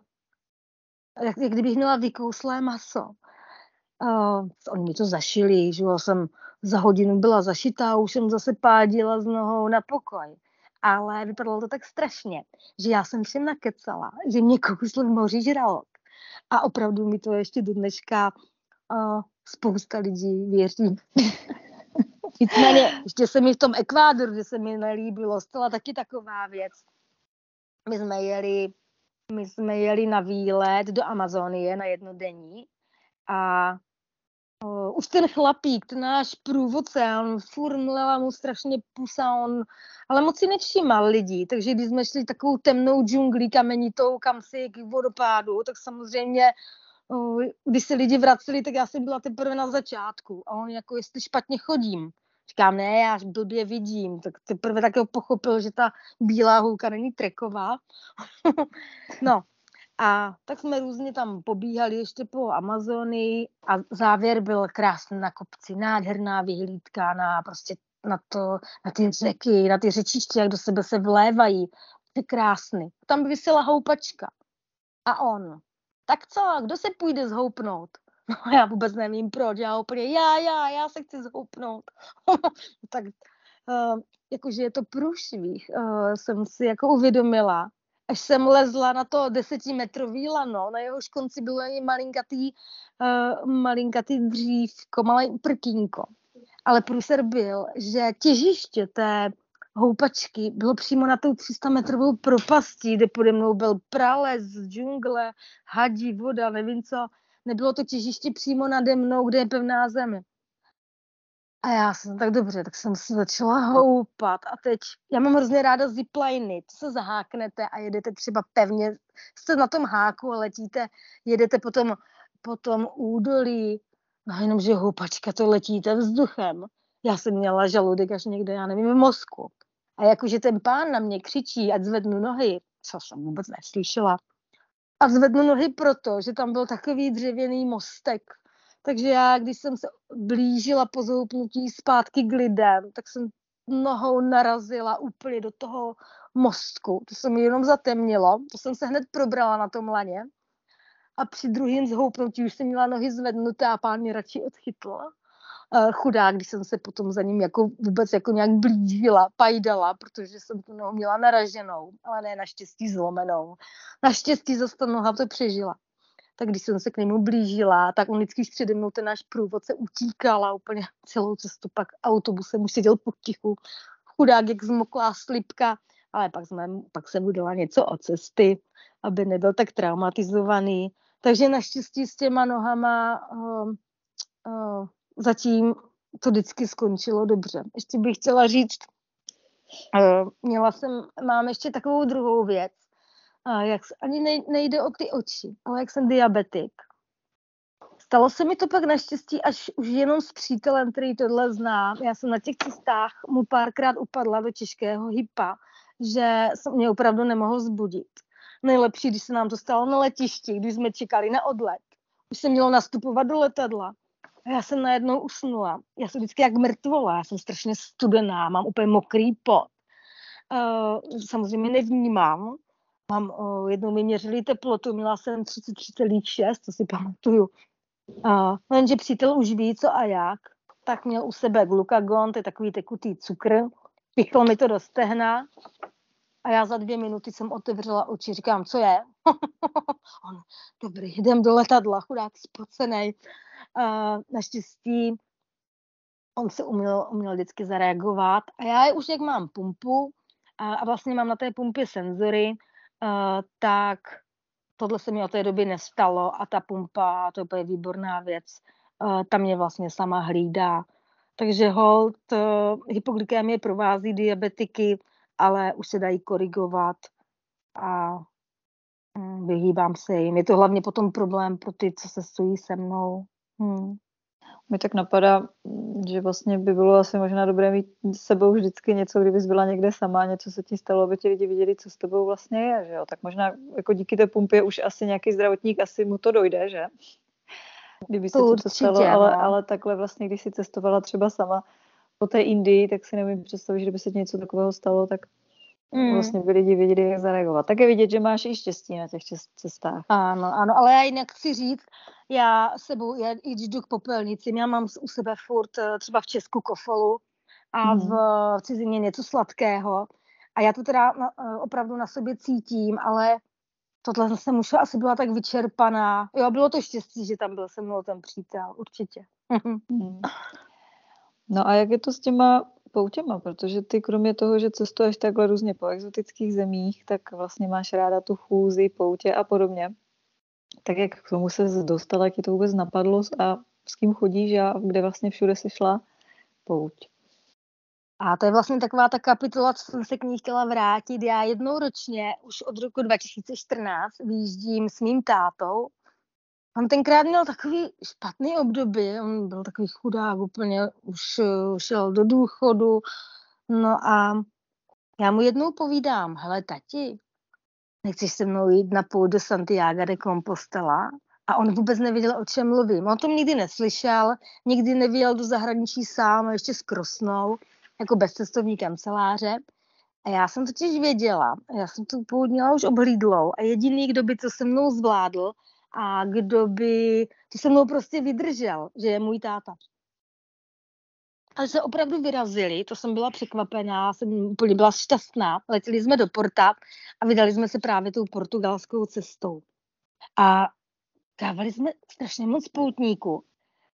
Speaker 3: jak, jak kdybych měla vykouslé maso. Uh, oni mi to zašili, že jo, jsem za hodinu byla zašitá, už jsem zase pádila s nohou na pokoj. Ale vypadalo to tak strašně, že já jsem všem nakecala, že mě kousl v moři žralok. A opravdu mi to ještě do dneška uh, spousta lidí věří. Nicméně, ještě se mi v tom Ekvádoru, že se mi nelíbilo, stala taky taková věc. My jsme jeli, my jsme jeli na výlet do Amazonie na jednodenní a Uh, už ten chlapík, ten náš průvodce, on furt mu strašně pusa, on, ale moc si nevšímal lidí, takže když jsme šli takovou temnou džunglí kamenitou, kam si k vodopádu, tak samozřejmě, když se lidi vraceli, tak já jsem byla teprve na začátku a on jako, jestli špatně chodím, Říkám, ne, já blbě vidím. Tak teprve tak pochopil, že ta bílá hůlka není treková. no, a tak jsme různě tam pobíhali ještě po Amazonii a závěr byl krásný na kopci, nádherná vyhlídka na prostě na, to, na ty řeky, na ty řečiště, jak do sebe se vlévají. Je krásný. Tam vysela houpačka. A on, tak co, kdo se půjde zhoupnout? No já vůbec nevím proč, já úplně, já, já, já se chci zhoupnout. tak uh, jakože je to průšvih, uh, jsem si jako uvědomila, až jsem lezla na to desetimetrový lano, na jehož konci bylo jen malinkatý, uh, malinkatý dřívko, malé prkínko. Ale průser byl, že těžiště té houpačky bylo přímo na tou 300 metrovou propastí, kde pode mnou byl prales, džungle, hadí, voda, nevím co. Nebylo to těžiště přímo nade mnou, kde je pevná země. A já jsem tak dobře, tak jsem se začala houpat a teď, já mám hrozně ráda zipliny, to se zaháknete a jedete třeba pevně, jste na tom háku a letíte, jedete potom, potom údolí, no jenom, že houpačka to letíte vzduchem. Já jsem měla žaludek až někde, já nevím, v mozku. A jakože ten pán na mě křičí, ať zvednu nohy, co jsem vůbec neslyšela. A zvednu nohy proto, že tam byl takový dřevěný mostek takže já, když jsem se blížila po zoupnutí zpátky k lidem, tak jsem nohou narazila úplně do toho mostku. To se mi jenom zatemnilo. To jsem se hned probrala na tom laně. A při druhém zhoupnutí už jsem měla nohy zvednuté a pán mě radši odchytl. Uh, chudák, když jsem se potom za ním jako vůbec jako nějak blížila, pajdala, protože jsem tu nohu měla naraženou, ale ne naštěstí zlomenou. Naštěstí zase ta noha to přežila tak když jsem se k němu blížila, tak on vždycky přede mnou ten náš průvodce utíkal a úplně celou cestu pak autobusem už seděl potichu. Chudák, jak zmoklá slipka, ale pak, jsme, pak jsem mu dala něco o cesty, aby nebyl tak traumatizovaný. Takže naštěstí s těma nohama uh, uh, zatím to vždycky skončilo dobře. Ještě bych chtěla říct, uh, měla jsem, mám ještě takovou druhou věc, a jak, ani nejde o ty oči, ale jak jsem diabetik. Stalo se mi to pak naštěstí až už jenom s přítelem, který tohle zná. Já jsem na těch cestách mu párkrát upadla do těžkého hypa, že jsem mě opravdu nemohl zbudit. Nejlepší, když se nám to stalo na letišti, když jsme čekali na odlet. Už se mělo nastupovat do letadla. A já jsem najednou usnula. Já jsem vždycky jak mrtvola, já jsem strašně studená, mám úplně mokrý pot. Uh, samozřejmě nevnímám, Mám, o, jednou mi měřili teplotu, měla jsem 33,6, to si pamatuju. A, jenže přítel už ví, co a jak, tak měl u sebe glukagon, to je takový tekutý cukr, pichl mi to do stehna a já za dvě minuty jsem otevřela oči, říkám, co je? On, dobrý, jdem do letadla, chudák spocený. Uh, naštěstí on se uměl, uměl vždycky zareagovat a já už jak mám pumpu a, a vlastně mám na té pumpě senzory, uh, tak tohle se mi od té doby nestalo a ta pumpa, to je výborná věc, uh, ta mě vlastně sama hlídá. Takže hold, uh, hypoglykémie provází diabetiky, ale už se dají korigovat a um, vyhýbám se jim. Je to hlavně potom problém pro ty, co se stojí se mnou. Hmm
Speaker 2: mi tak napadá, že vlastně by bylo asi možná dobré mít s sebou vždycky něco, kdybys byla někde sama, něco se ti stalo, aby ti lidi viděli, co s tebou vlastně je, že jo? Tak možná jako díky té pumpě už asi nějaký zdravotník, asi mu to dojde, že? kdyby se to, to stalo, ale, no. ale takhle vlastně, když si cestovala třeba sama po té Indii, tak si nevím představit, že kdyby se něco takového stalo, tak mm. vlastně by lidi věděli, jak zareagovat. Tak je vidět, že máš i štěstí na těch cestách.
Speaker 3: Ano, ano, ale já jinak chci říct, já sebou, já, když jdu k popelnicím, já mám u sebe furt eh, třeba v Česku kofolu a mm. v, v cizině něco sladkého. A já to teda na, eh, opravdu na sobě cítím, ale tohle jsem už asi byla tak vyčerpaná. Jo, bylo to štěstí, že tam byl se mnou ten přítel, určitě.
Speaker 2: Mm. No a jak je to s těma poutěma? Protože ty kromě toho, že cestuješ takhle různě po exotických zemích, tak vlastně máš ráda tu chůzi, poutě a podobně. Tak jak k tomu se dostala, jak ti to vůbec napadlo a s kým chodíš a kde vlastně všude si šla pouť?
Speaker 3: A to je vlastně taková ta kapitola, co jsem se k ní chtěla vrátit. Já jednou ročně, už od roku 2014, vyjíždím s mým tátou On tenkrát měl takový špatný období, on byl takový chudák úplně, už šel do důchodu, no a já mu jednou povídám, hele tati, nechceš se mnou jít na půl do Santiago de Compostela? A on vůbec nevěděl, o čem mluvím. On to nikdy neslyšel, nikdy nevěděl do zahraničí sám, ještě s Krosnou, jako bez cestovní kanceláře. A já jsem totiž věděla, já jsem tu původně už oblídlou a jediný, kdo by to se mnou zvládl, a kdo by to se mnou prostě vydržel, že je můj táta. Ale se opravdu vyrazili, to jsem byla překvapená, jsem úplně byla šťastná. Letěli jsme do Porta a vydali jsme se právě tou portugalskou cestou. A dávali jsme strašně moc poutníků.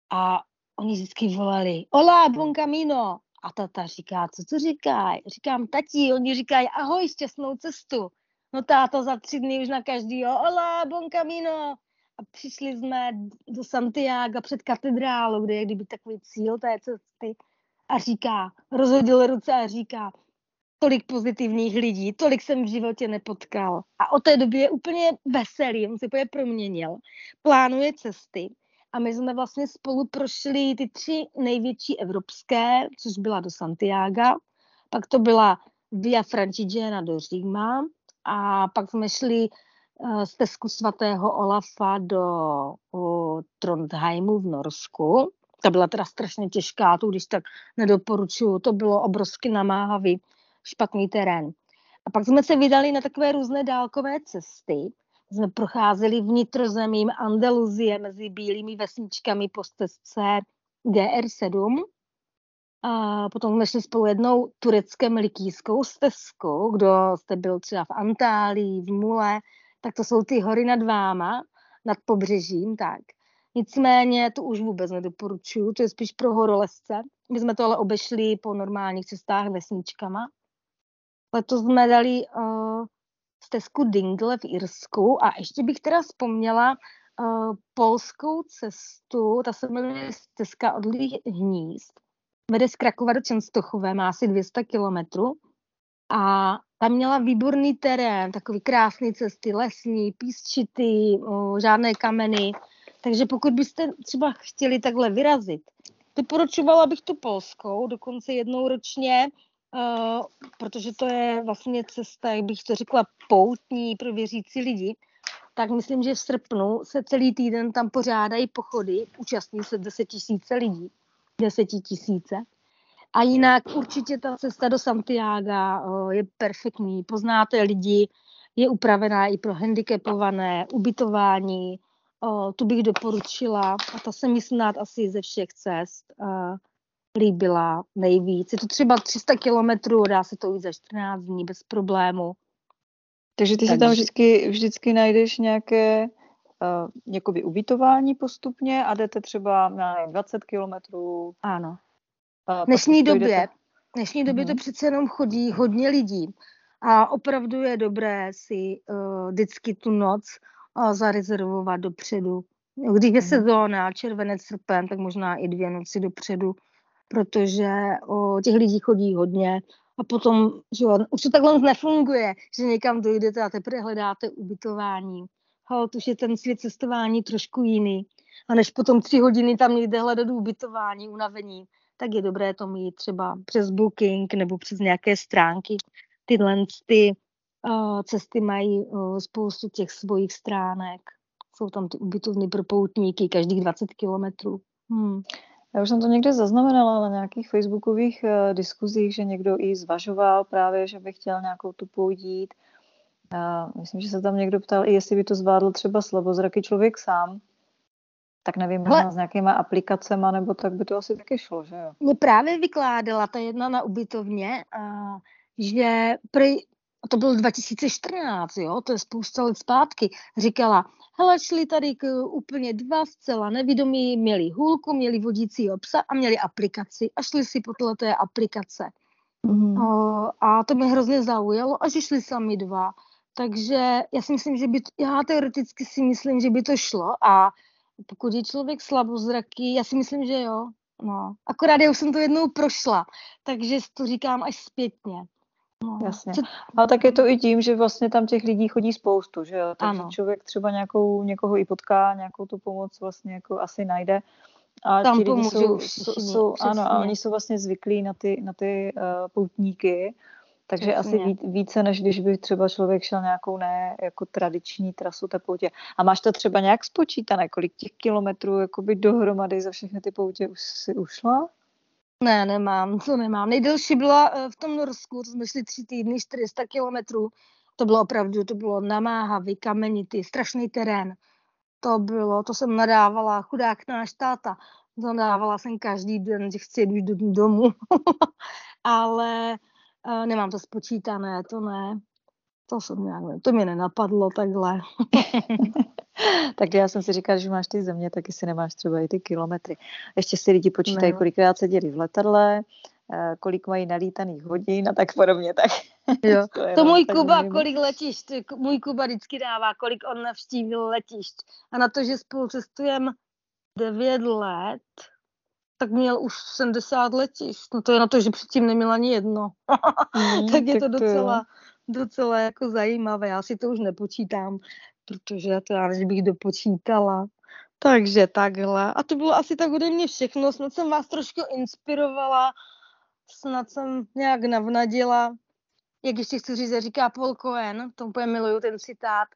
Speaker 3: A oni vždycky volali, hola, bon camino. A tata říká, co to říkají? Říkám, tati, oni říkají, ahoj, šťastnou cestu. No táto za tři dny už na každýho, hola, bon camino. A přišli jsme do Santiago před katedrálu, kde je kdyby takový cíl té cesty. A říká, rozhodil ruce a říká, tolik pozitivních lidí, tolik jsem v životě nepotkal. A od té doby je úplně veselý, on se úplně proměnil. Plánuje cesty. A my jsme vlastně spolu prošli ty tři největší evropské, což byla do Santiago, pak to byla Via Francigena do Říma a pak jsme šli uh, stezku svatého Olafa do Trondheimu v Norsku. Ta byla teda strašně těžká, tu když tak nedoporučuju, to bylo obrovsky namáhavý, špatný terén. A pak jsme se vydali na takové různé dálkové cesty. Jsme procházeli vnitrozemím Andaluzie mezi bílými vesničkami po stezce GR7 a potom jsme šli spolu jednou turecké likýskou stezkou, kdo jste byl třeba v Antálii, v Mule, tak to jsou ty hory nad váma, nad pobřežím, tak. Nicméně to už vůbec nedoporučuju, to je spíš pro horolezce. My jsme to ale obešli po normálních cestách vesničkama. Letos jsme dali uh, stezku Dingle v Irsku a ještě bych teda vzpomněla uh, polskou cestu, ta se jmenuje stezka od hnízd vede z Krakova do Čenstochové, má asi 200 kilometrů. A tam měla výborný terén, takový krásný cesty, lesní, písčitý, o, žádné kameny. Takže pokud byste třeba chtěli takhle vyrazit, doporučovala bych tu polskou, dokonce jednou ročně, uh, protože to je vlastně cesta, jak bych to řekla, poutní pro věřící lidi, tak myslím, že v srpnu se celý týden tam pořádají pochody, účastní se 10 tisíce lidí desetitisíce. A jinak určitě ta cesta do Santiago je perfektní. Poznáte lidi, je upravená i pro handicapované, ubytování. Tu bych doporučila a ta se mi snad asi ze všech cest líbila nejvíc. Je to třeba 300 kilometrů, dá se to jít za 14 dní bez problému.
Speaker 2: Takže ty Takže... si tam vždycky, vždycky najdeš nějaké uh, jakoby ubytování postupně a jdete třeba na 20 kilometrů.
Speaker 3: Ano. V dnešní době, v dnešní době to mhm. přece jenom chodí hodně lidí a opravdu je dobré si uh, vždycky tu noc uh, zarezervovat dopředu. Když je mhm. sezóna, červenec, srpen, tak možná i dvě noci dopředu, protože uh, těch lidí chodí hodně a potom, že jo, už to takhle nefunguje, že někam dojdete a teprve hledáte ubytování hold, už je ten svět cestování trošku jiný. A než potom tři hodiny tam někde hledat ubytování, unavení, tak je dobré to mít třeba přes booking nebo přes nějaké stránky. Tyhle ty uh, cesty mají uh, spoustu těch svojich stránek. jsou tam ty ubytovny pro poutníky každých 20 kilometrů. Hmm.
Speaker 2: Já už jsem to někde zaznamenala na nějakých facebookových uh, diskuzích, že někdo i zvažoval právě, že by chtěl nějakou tu poudít. Myslím, že se tam někdo ptal, i jestli by to zvládl třeba slabozraký člověk sám. Tak nevím, možná s nějakýma aplikacemi, nebo tak by to asi taky šlo, že jo?
Speaker 3: Mě právě vykládala ta jedna na ubytovně, uh, že prý, to byl 2014, jo, to je spousta let zpátky, říkala, hele, šli tady k, úplně dva zcela nevědomí, měli hůlku, měli vodícího psa a měli aplikaci a šli si podle té aplikace. Mm. A to mě hrozně zaujalo a že šli sami dva. Takže já si myslím, že by, to, já teoreticky si myslím, že by to šlo a pokud je člověk slabozraký, já si myslím, že jo. No. Akorát já už jsem to jednou prošla, takže to říkám až zpětně.
Speaker 2: No. Jasně. Ale tak je to i tím, že vlastně tam těch lidí chodí spoustu, že jo? Takže ano. člověk třeba nějakou, někoho i potká, nějakou tu pomoc vlastně jako asi najde. A
Speaker 3: tam ti lidi jsou, jsou,
Speaker 2: jsou ano, a oni jsou vlastně zvyklí na ty, na ty uh, poutníky, takže Přesně. asi více, než když by třeba člověk šel nějakou ne jako tradiční trasu té poutě. A máš to třeba nějak spočítané, kolik těch kilometrů jakoby dohromady za všechny ty poutě už si ušla?
Speaker 3: Ne, nemám, to nemám. Nejdelší byla eh, v tom Norsku, to jsme šli tři týdny, 400 kilometrů. To bylo opravdu, to bylo namáhavý, kamenitý, strašný terén. To bylo, to jsem nadávala, chudák náš táta. Nadávala jsem každý den, že chci jít do domů. Ale uh, nemám to spočítané, to ne. To jsem nějak, to mě nenapadlo takhle.
Speaker 2: tak já jsem si říkala, že máš ty země, taky si nemáš třeba i ty kilometry. Ještě si lidi počítají, ne. kolikrát seděli v letadle, eh, kolik mají nalítaných hodin a tak podobně. Tak
Speaker 3: jo. to, to můj Kuba, nevím. kolik letišť, můj Kuba vždycky dává, kolik on navštívil letišť. A na to, že spolu cestujeme 9 let, tak měl už 70 letišť. No to je na to, že předtím neměl ani jedno. Mm, tak je tak to docela, to docela jako zajímavé. Já si to už nepočítám, protože to já než bych dopočítala. Takže takhle. A to bylo asi tak ode mě všechno. Snad jsem vás trošku inspirovala, snad jsem nějak navnadila. Jak ještě chci říct, říká Paul Cohen, to úplně miluju ten citát,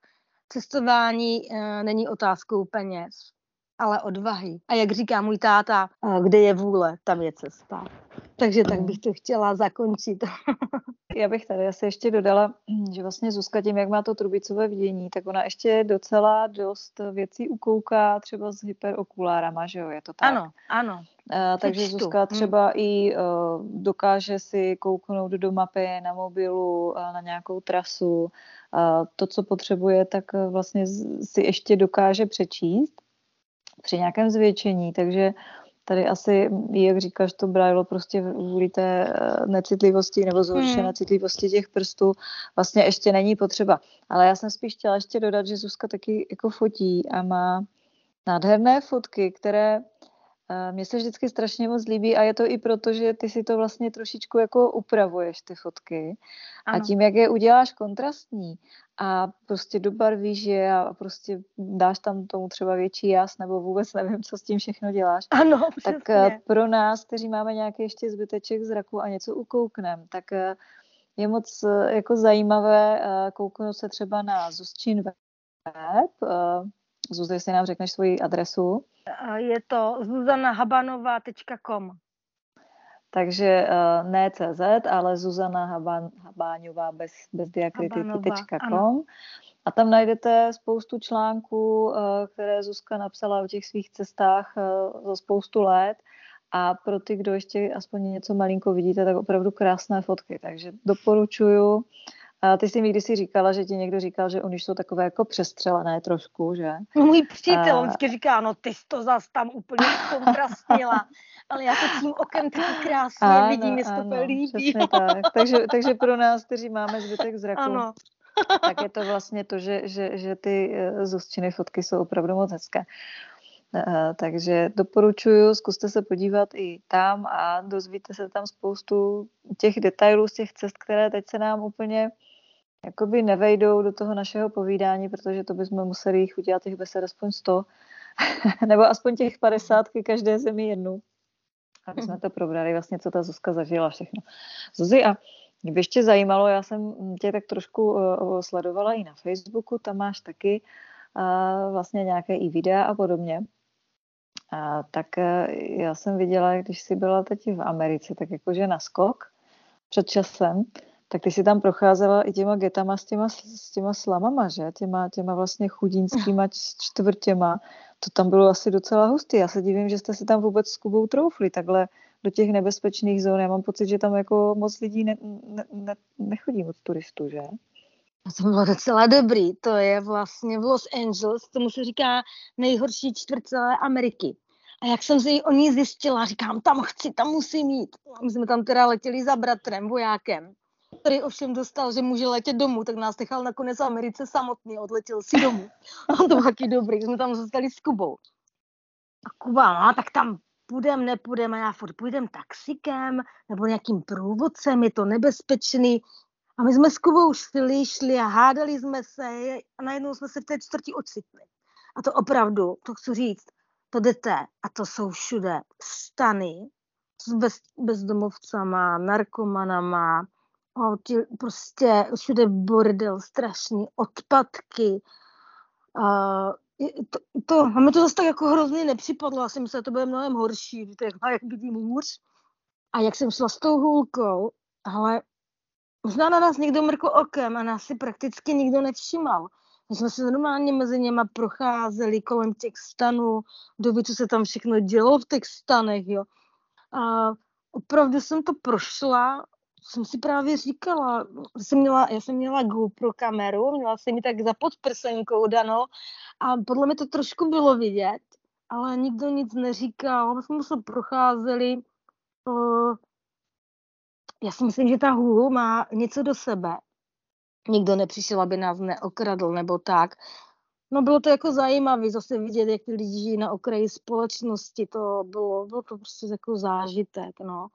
Speaker 3: cestování e, není otázkou peněz, ale odvahy. A jak říká můj táta, kde je vůle, tam je cesta. Takže tak bych to chtěla zakončit.
Speaker 2: Já bych tady asi ještě dodala, že vlastně Zuzka tím, jak má to trubicové vidění, tak ona ještě docela dost věcí ukouká třeba s hyperokulárama, že jo, je to tak?
Speaker 3: Ano, ano.
Speaker 2: Uh, takže Čtu. Zuzka hm. třeba hmm. i uh, dokáže si kouknout do mapy na mobilu, uh, na nějakou trasu. Uh, to, co potřebuje, tak vlastně si ještě dokáže přečíst při nějakém zvětšení, takže tady asi, jak říkáš, to brajlo prostě kvůli té eh, necitlivosti nebo zhoršené hmm. citlivosti těch prstů vlastně ještě není potřeba. Ale já jsem spíš chtěla ještě dodat, že Zuzka taky jako fotí a má nádherné fotky, které mně se vždycky strašně moc líbí a je to i proto, že ty si to vlastně trošičku jako upravuješ ty fotky ano. a tím, jak je uděláš kontrastní a prostě dobarvíš je a prostě dáš tam tomu třeba větší jas nebo vůbec nevím, co s tím všechno děláš.
Speaker 3: Ano,
Speaker 2: Tak přesně. Eh, pro nás, kteří máme nějaký ještě zbyteček zraku a něco ukouknem, tak eh, je moc eh, jako zajímavé kouknout se třeba na Zuzčin web, Zuzi, jestli nám řekneš svoji adresu.
Speaker 3: Je to zuzanahabanová.com
Speaker 2: takže uh, ne CZ, ale Zuzana Habán, Habáňová bez, bez diakritiky.com. A tam najdete spoustu článků, uh, které Zuzka napsala o těch svých cestách uh, za spoustu let. A pro ty, kdo ještě aspoň něco malinko vidíte, tak opravdu krásné fotky. Takže doporučuju. A ty jsi mi kdysi říkala, že ti někdo říkal, že oni jsou takové jako přestřelené trošku, že?
Speaker 3: No můj přítel, on vždycky říká, no ty jsi to zas tam úplně kontrastnila, ale já to tím okem taky krásně ano, vidím, jestli to líbí.
Speaker 2: tak. takže, takže pro nás, kteří máme zbytek zraku, ano. tak je to vlastně to, že, že, že ty eh, zůstčiny fotky jsou opravdu moc hezké. Uh, takže doporučuju, zkuste se podívat i tam a dozvíte se tam spoustu těch detailů z těch cest, které teď se nám úplně jakoby nevejdou do toho našeho povídání, protože to bychom museli jich udělat těch besed aspoň 100, nebo aspoň těch 50 ke každé zemi jednu, aby jsme to probrali vlastně, co ta Zuzka zažila všechno. Zuzi, a mě by ještě zajímalo, já jsem tě tak trošku uh, sledovala i na Facebooku, tam máš taky uh, vlastně nějaké i videa a podobně. A, tak uh, já jsem viděla, když jsi byla teď v Americe, tak jakože na skok před časem, tak ty si tam procházela i těma getama s těma, s těma slamama, že? Těma, těma vlastně chudínskýma čtvrtěma. To tam bylo asi docela hustý. Já se divím, že jste si tam vůbec s Kubou troufli takhle do těch nebezpečných zón. Já mám pocit, že tam jako moc lidí ne, ne, ne, nechodí moc turistů, že?
Speaker 3: To bylo docela dobrý. To je vlastně v Los Angeles, tomu se říká nejhorší čtvrt celé Ameriky. A jak jsem si o ní zjistila, říkám, tam chci, tam musím jít. My jsme tam teda letěli za bratrem, vojákem který ovšem dostal, že může letět domů, tak nás nechal nakonec v Americe samotný, odletěl si domů. A to taky dobrý, jsme tam zůstali s Kubou. A Kuba, no, tak tam půjdem, nepůjdem, a já furt půjdem taxikem nebo nějakým průvodcem, je to nebezpečný. A my jsme s Kubou šli, šli a hádali jsme se a najednou jsme se v té čtvrti ocitli. A to opravdu, to chci říct, to jdete a to jsou všude stany s bez, bezdomovcama, narkomanama, o, ti, prostě všude bordel, strašný, odpadky. A, to, to, a mi to zase tak jako hrozně nepřipadlo, já si myslím, že to bude mnohem horší, jak, jak vidím hůř. A jak jsem šla s tou hůlkou, ale možná na nás někdo mrkl okem a nás si prakticky nikdo nevšímal. My jsme se normálně mezi něma procházeli kolem těch stanů, ví, co se tam všechno dělo v těch stanech, jo. A opravdu jsem to prošla jsem si právě říkala, jsem měla, já jsem měla GoPro kameru, měla jsem ji tak za podprsenkou danou a podle mě to trošku bylo vidět, ale nikdo nic neříkal, my jsme se procházeli. Uh, já si myslím, že ta hůl má něco do sebe. Nikdo nepřišel, aby nás neokradl nebo tak. No bylo to jako zajímavé zase vidět, jak ty lidi žijí na okraji společnosti, to bylo, bylo to prostě jako zážitek, no.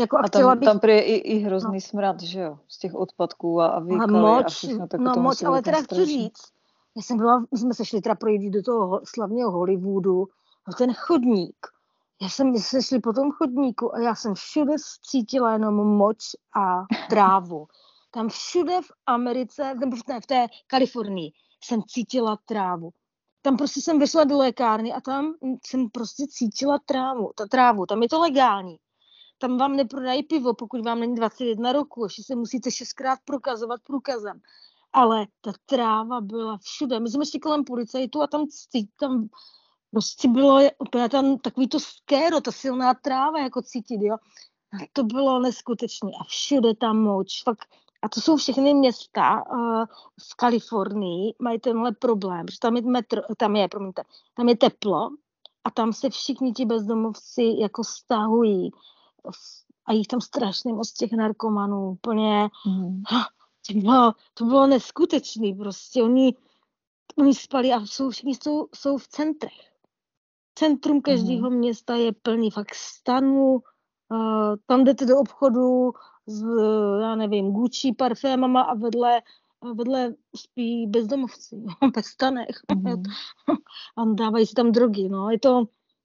Speaker 2: Jako a, a tam, bych... tam prý i, i hrozný no. smrad, že jo, z těch odpadků a, a výkaly
Speaker 3: a, moč, a všechno. Tak no moc, ale teda chci říct, my, jsem byla, my jsme se šli teda projít do toho slavného Hollywoodu, no ten chodník, já jsem, jsme šli po tom chodníku a já jsem všude cítila jenom moč a trávu. Tam všude v Americe, nebo té, v té Kalifornii, jsem cítila trávu. Tam prostě jsem vyšla do lékárny a tam jsem prostě cítila trávu. Ta trávu, tam je to legální tam vám neprodají pivo, pokud vám není 21 roku, ještě se musíte šestkrát prokazovat průkazem. Ale ta tráva byla všude. My jsme šli kolem policajtu a tam, tam prostě bylo úplně tam takový to skéro, ta silná tráva jako cítit, jo. A to bylo neskutečné. A všude tam moč. Fakt, a to jsou všechny města uh, v Kalifornii, mají tenhle problém, protože tam je, metro, tam je, promiňte, tam je teplo a tam se všichni ti bezdomovci jako stahují a jich tam strašně moc těch narkomanů, úplně, mm. to, bylo, to bylo neskutečný prostě, oni, oni spali a jsou, všichni jsou, jsou v centrech. Centrum každého mm. města je plný fakt stanů, uh, tam jdete do obchodu s, já nevím, Gucci parfémama a vedle vedle spí bezdomovci, ve stanech. Mm. a dávají si tam drogy, no. Je to,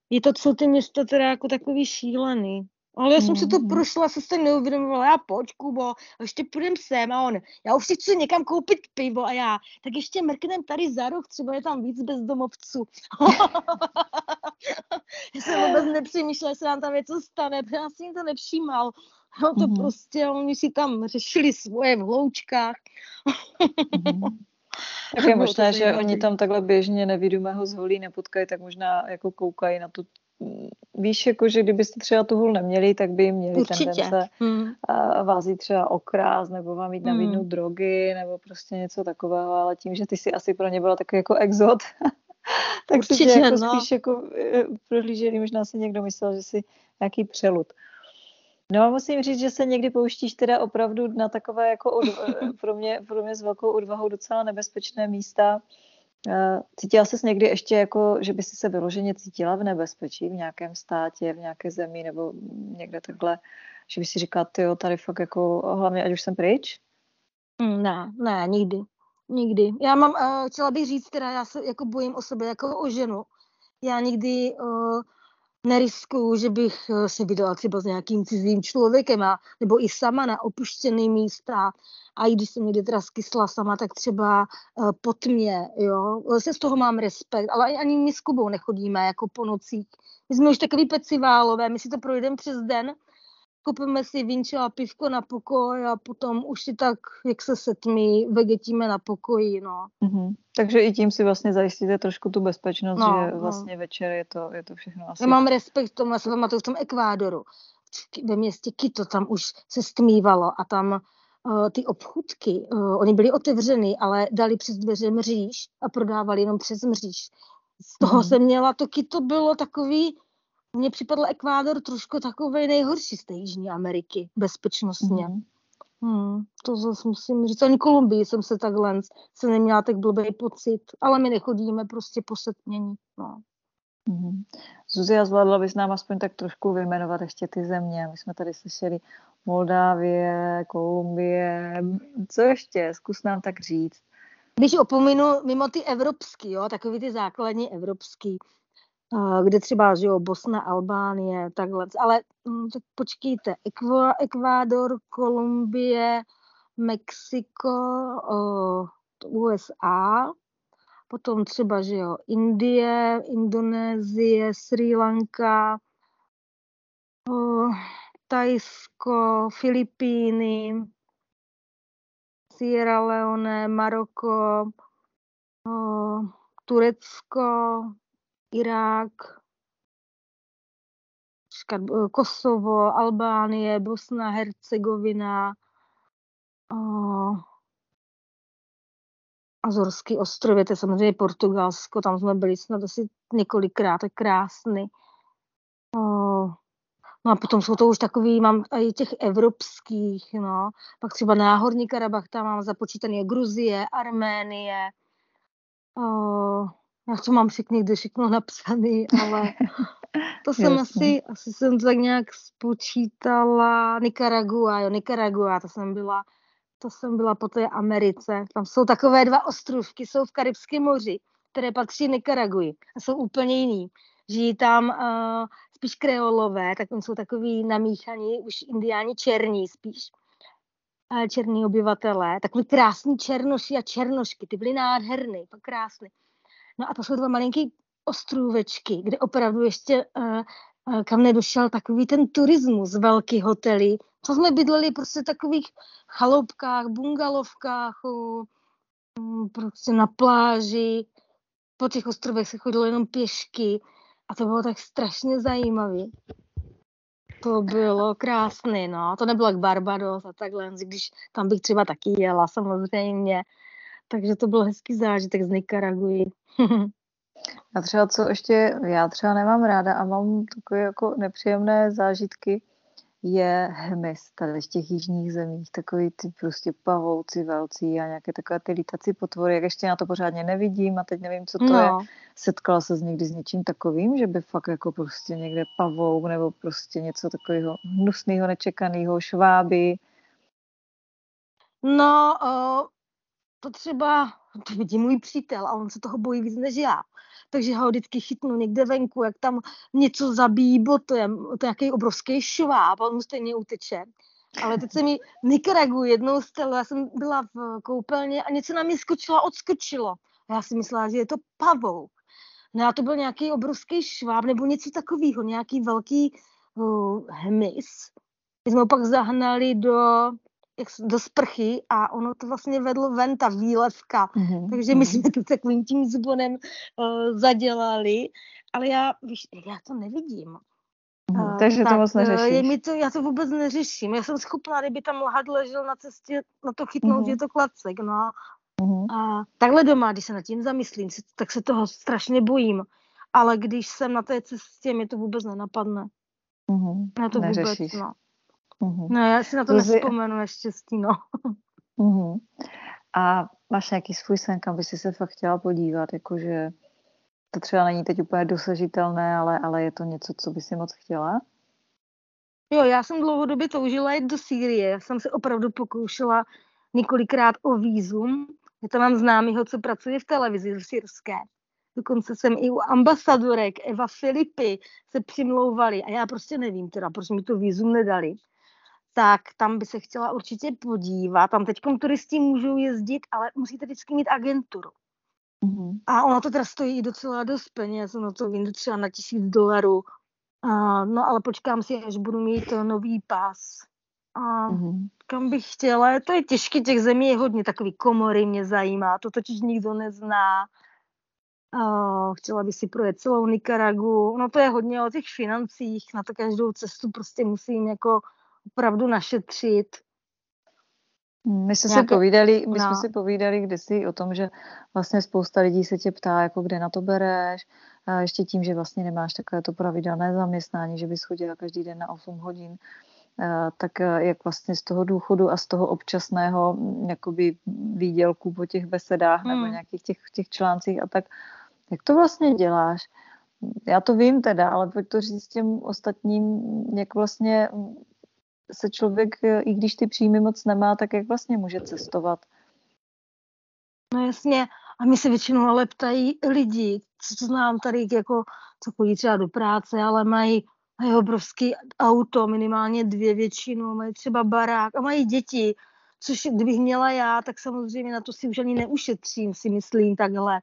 Speaker 3: je to co ty město teda jako takový šílený. Ale já jsem si to mm-hmm. prošla, se se neuvědomovala, já pojď, Kubo, a ještě půjdem sem a on, já už si chci někam koupit pivo a já, tak ještě mrknem tady za roh, třeba je tam víc bezdomovců. já jsem vůbec nepřemýšlela, jestli nám tam něco stane, protože já si to nevšímal. No to mm-hmm. prostě, oni si tam řešili svoje v hloučkách.
Speaker 2: mm-hmm. Tak je možné, že oni tam takhle běžně nevidomého zvolí nepotkají, tak možná jako koukají na tu víš, jako, že kdybyste třeba tu hůl neměli, tak by měli Určitě. tendence hmm. vás jít třeba okrást, nebo vám jít nabídnout hmm. drogy, nebo prostě něco takového, ale tím, že ty si asi pro ně byla takový jako exot, tak Určitě, si jako no. spíš jako e, prohlíželi, možná si někdo myslel, že si nějaký přelud. No a musím říct, že se někdy pouštíš teda opravdu na takové jako odva- e, pro, mě, pro mě s velkou odvahou docela nebezpečné místa, Cítila jsi někdy ještě jako, že by si se vyloženě cítila v nebezpečí v nějakém státě, v nějaké zemi nebo někde takhle, že by si říkala, ty tady fakt jako, hlavně ať už jsem pryč?
Speaker 3: Mm, ne, ne, nikdy. Nikdy. Já mám, uh, chtěla bych říct, teda já se jako bojím o sebe jako o ženu. Já nikdy uh, neriskuju, že bych eh, se vydala třeba s nějakým cizím člověkem a, nebo i sama na opuštěný místa a i když jsem někdy teda skysla sama, tak třeba uh, po tmě, jo, se z toho mám respekt, ale ani my s Kubou nechodíme jako po nocích. My jsme už takový peciválové, my si to projdeme přes den, koupíme si vinčo a pivko na pokoj a potom už si tak, jak se setmí, vegetíme na pokoji, no.
Speaker 2: Mm-hmm. Takže i tím si vlastně zajistíte trošku tu bezpečnost, no, že no. vlastně no. večer je to, je to všechno asi...
Speaker 3: Já mám respekt tomu, já se pamatuju v tom Ekvádoru, ve městě Kito, tam už se stmívalo a tam uh, ty obchůdky, uh, oni byly otevřeny, ale dali přes dveře mříž a prodávali jenom přes mříž. Z toho mm. jsem měla, to Kito bylo takový, mně připadl Ekvádor trošku takový nejhorší z té Jižní Ameriky, bezpečnostně. Mm. Hmm, to zase musím říct. Ani Kolumbii jsem se takhle se neměla tak blbý pocit, ale my nechodíme prostě po setmění. No.
Speaker 2: Mm-hmm. Zuzia, zvládla bys nám aspoň tak trošku vyjmenovat ještě ty země. My jsme tady slyšeli Moldávie, Kolumbie. Co ještě? Zkus nám tak říct.
Speaker 3: Když opominu mimo ty evropský, jo, takový ty základní evropský, kde třeba, že Bosna, Albánie, takhle. Ale hm, tak počkejte, Ekvá, Ekvádor, Kolumbie, Mexiko, USA, potom třeba, že jo, Indie, Indonésie, Sri Lanka, Tajsko, Filipíny, Sierra Leone, Maroko, Turecko, Irák, eh, Kosovo, Albánie, Bosna, Hercegovina, Azorský ostrovy, to je samozřejmě Portugalsko, tam jsme byli snad asi několikrát, je krásný. No a potom jsou to už takový, mám i těch evropských, no. Pak třeba Náhorní Karabach, tam mám započítaný Gruzie, Arménie, já to mám všechny někde všechno napsaný, ale to jsem asi, asi jsem tak nějak spočítala. Nicaragua, jo, Nicaragua, to jsem byla, to jsem byla po té Americe. Tam jsou takové dva ostrovky, jsou v Karibském moři, které patří Nicaraguji a jsou úplně jiný. Žijí tam uh, spíš kreolové, tak oni jsou takový namíchaní, už indiáni černí spíš černí obyvatelé, takový krásní černoši a černošky, ty byly nádherný, krásný. No a to jsou dva malinký ostrůvečky, kde opravdu ještě uh, kam nedošel takový ten turismus, velký hotely. Co jsme bydleli prostě v takových chaloupkách, bungalovkách, uh, prostě na pláži. Po těch ostrovech se chodilo jenom pěšky a to bylo tak strašně zajímavé. To bylo krásné, no. To nebylo jak Barbados a takhle, když tam bych třeba taky jela samozřejmě. Takže to byl hezký zážitek z Nikaraguji.
Speaker 2: A třeba co ještě, já třeba nemám ráda a mám takové jako nepříjemné zážitky, je hmyz tady v těch jižních zemích, takový ty prostě pavouci velcí a nějaké takové ty lítací potvory, jak ještě na to pořádně nevidím a teď nevím, co to no. je. Setkala se s někdy s něčím takovým, že by fakt jako prostě někde pavouk nebo prostě něco takového hnusného, nečekaného, šváby?
Speaker 3: No, to třeba, to vidí můj přítel a on se toho bojí víc než já. Takže ho vždycky chytnu někde venku, jak tam něco zabíjí botem, to je nějaký obrovský šváb a on mu stejně uteče. Ale teď se mi Nikaragu jednou stalo, já jsem byla v koupelně a něco na mě skočilo a odskočilo. A já si myslela, že je to pavouk. No a to byl nějaký obrovský šváb nebo něco takového, nějaký velký uh, hmyz. My jsme ho pak zahnali do do sprchy a ono to vlastně vedlo ven, ta výlevka. Mm-hmm. Takže my mhm. jsme to takovým tím zbonem uh, zadělali, ale já, víš, já to nevidím.
Speaker 2: Uh, takže tak, to moc neřešíš. Je
Speaker 3: mi to, já to vůbec neřeším. Já jsem schopná, kdyby tam lhad ležel na cestě, na to chytnout, mm-hmm. že je to klacek. No. Mm-hmm. A takhle doma, když se nad tím zamyslím, tak se toho strašně bojím. Ale když jsem na té cestě, mi to vůbec nenapadne. Mm-hmm. Já to Neřešíš. vůbec, no. Mm-hmm. No já si na to Luzi... nespomenu naštěstí, no.
Speaker 2: Mm-hmm. A máš nějaký svůj sen, kam by si se fakt chtěla podívat, jakože to třeba není teď úplně dosažitelné, ale, ale je to něco, co by si moc chtěla?
Speaker 3: Jo, já jsem dlouhodobě toužila jít do Sýrie. Já jsem se opravdu pokoušela několikrát o výzum. Já tam mám známýho, co pracuje v televizi v syrské. Dokonce jsem i u ambasadorek Eva Filipy se přimlouvali a já prostě nevím teda, proč mi to výzum nedali. Tak tam by se chtěla určitě podívat. Tam teď turisti můžou jezdit, ale musíte vždycky mít agenturu. Mm-hmm. A ono to teda stojí docela dost peněz, ono to vyjde třeba na tisíc dolarů. Uh, no ale počkám si, až budu mít nový pás. A mm-hmm. kam bych chtěla, to je těžké, těch zemí je hodně, takový komory mě zajímá, to totiž nikdo nezná. Uh, chtěla bych si projet celou Nikaragu, no to je hodně o těch financích, na to každou cestu prostě musím jako opravdu našetřit.
Speaker 2: My jsme Nějaké... si povídali, my no. jsme si povídali kdysi o tom, že vlastně spousta lidí se tě ptá, jako kde na to bereš, a ještě tím, že vlastně nemáš takové to pravidelné zaměstnání, že bys chodila každý den na 8 hodin, tak jak vlastně z toho důchodu a z toho občasného jakoby výdělku po těch besedách hmm. nebo nějakých těch, těch článcích a tak, jak to vlastně děláš? Já to vím teda, ale pojď to říct těm ostatním, jak vlastně se člověk, i když ty příjmy moc nemá, tak jak vlastně může cestovat?
Speaker 3: No jasně, a mi se většinou ale ptají lidi, co znám tady, jako, co chodí třeba do práce, ale mají, mají obrovský auto, minimálně dvě většinu, mají třeba barák a mají děti, což kdybych měla já, tak samozřejmě na to si už ani neušetřím, si myslím takhle.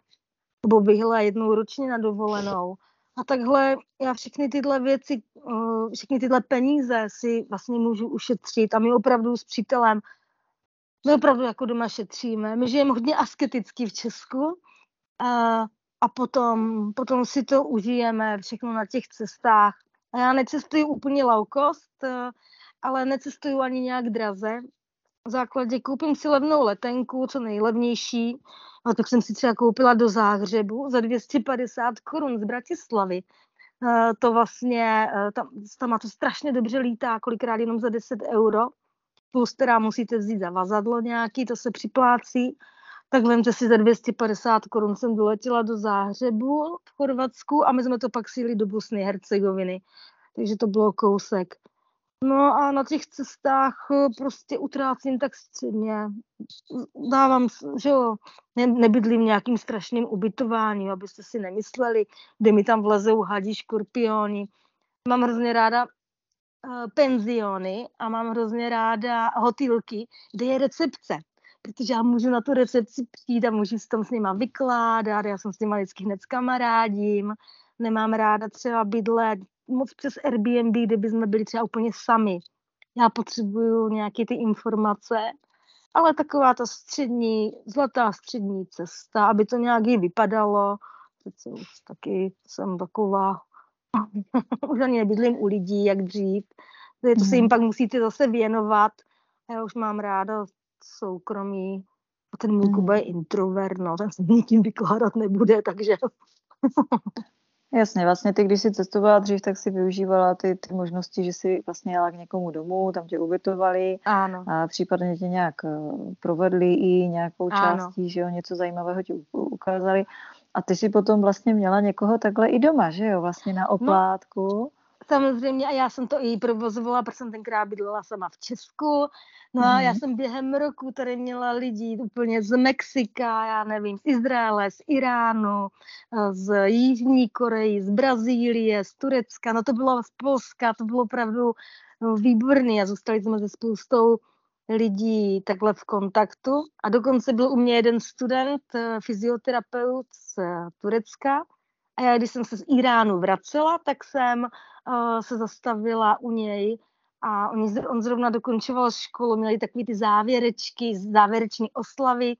Speaker 3: Nebo bych jednou ročně na dovolenou. A takhle já všechny tyhle věci, eh, všechny tyhle peníze si vlastně můžu ušetřit a my opravdu s přítelem, my opravdu jako doma šetříme. My žijeme hodně asketicky v Česku a, a potom, potom si to užijeme všechno na těch cestách. A já necestuju úplně low cost, eh, ale necestuju ani nějak draze. V základě koupím si levnou letenku, co nejlevnější, a tak jsem si třeba koupila do Záhřebu za 250 korun z Bratislavy. Uh, to vlastně, uh, tam, tam to strašně dobře lítá, kolikrát jenom za 10 euro. Plus teda musíte vzít za vazadlo nějaký, to se připlácí. Tak vemte si za 250 korun jsem doletěla do Záhřebu v Chorvatsku a my jsme to pak síli do Bosny Hercegoviny. Takže to bylo kousek. No a na těch cestách eh, prostě utrácím tak středně. Dávám, že jo, ne, nebydlím nějakým strašným ubytováním, abyste si nemysleli, kde mi tam vlezou hadí škorpioni. Mám hrozně ráda uh, penziony a mám hrozně ráda hotýlky, kde je recepce. Protože já můžu na tu recepci přijít a můžu si tam s nima vykládat, já jsem s nima vždycky hned s kamarádím, nemám ráda třeba bydlet moc přes Airbnb, kdyby jsme byli třeba úplně sami. Já potřebuju nějaké ty informace, ale taková ta střední, zlatá střední cesta, aby to nějak i vypadalo. Přece už taky jsem taková, už ani nebydlím u lidí, jak dřív. To se jim mhm. pak musíte zase věnovat. Já už mám ráda soukromí. A ten můj Kuba je introvert, no, ten se nikým vykládat nebude, takže
Speaker 2: Jasně, vlastně ty, když jsi cestovala dřív, tak si využívala ty, ty možnosti, že si vlastně jela k někomu domů, tam tě ubytovali
Speaker 3: ano.
Speaker 2: a případně tě nějak eh, provedli i nějakou částí, ano. že jo, něco zajímavého ti ukázali. A ty si potom vlastně měla někoho takhle i doma, že jo, vlastně na no, oplátku. No,
Speaker 3: samozřejmě a já jsem to i provozovala, protože jsem tenkrát bydlela sama v Česku. No a já mhm. jsem během roku tady měla lidi úplně z Mexika, já nevím, z Izraele, z Iránu, z Jižní Koreji, z Brazílie, z Turecka, no to bylo z Polska, to bylo opravdu no, výborný a zůstali jsme se spoustou lidí takhle v kontaktu a dokonce byl u mě jeden student, eh, fyzioterapeut z Turecka, a já, když jsem se z Iránu vracela, tak jsem uh, se zastavila u něj a on, on zrovna dokončoval školu, měli takové ty závěrečky, závěreční oslavy,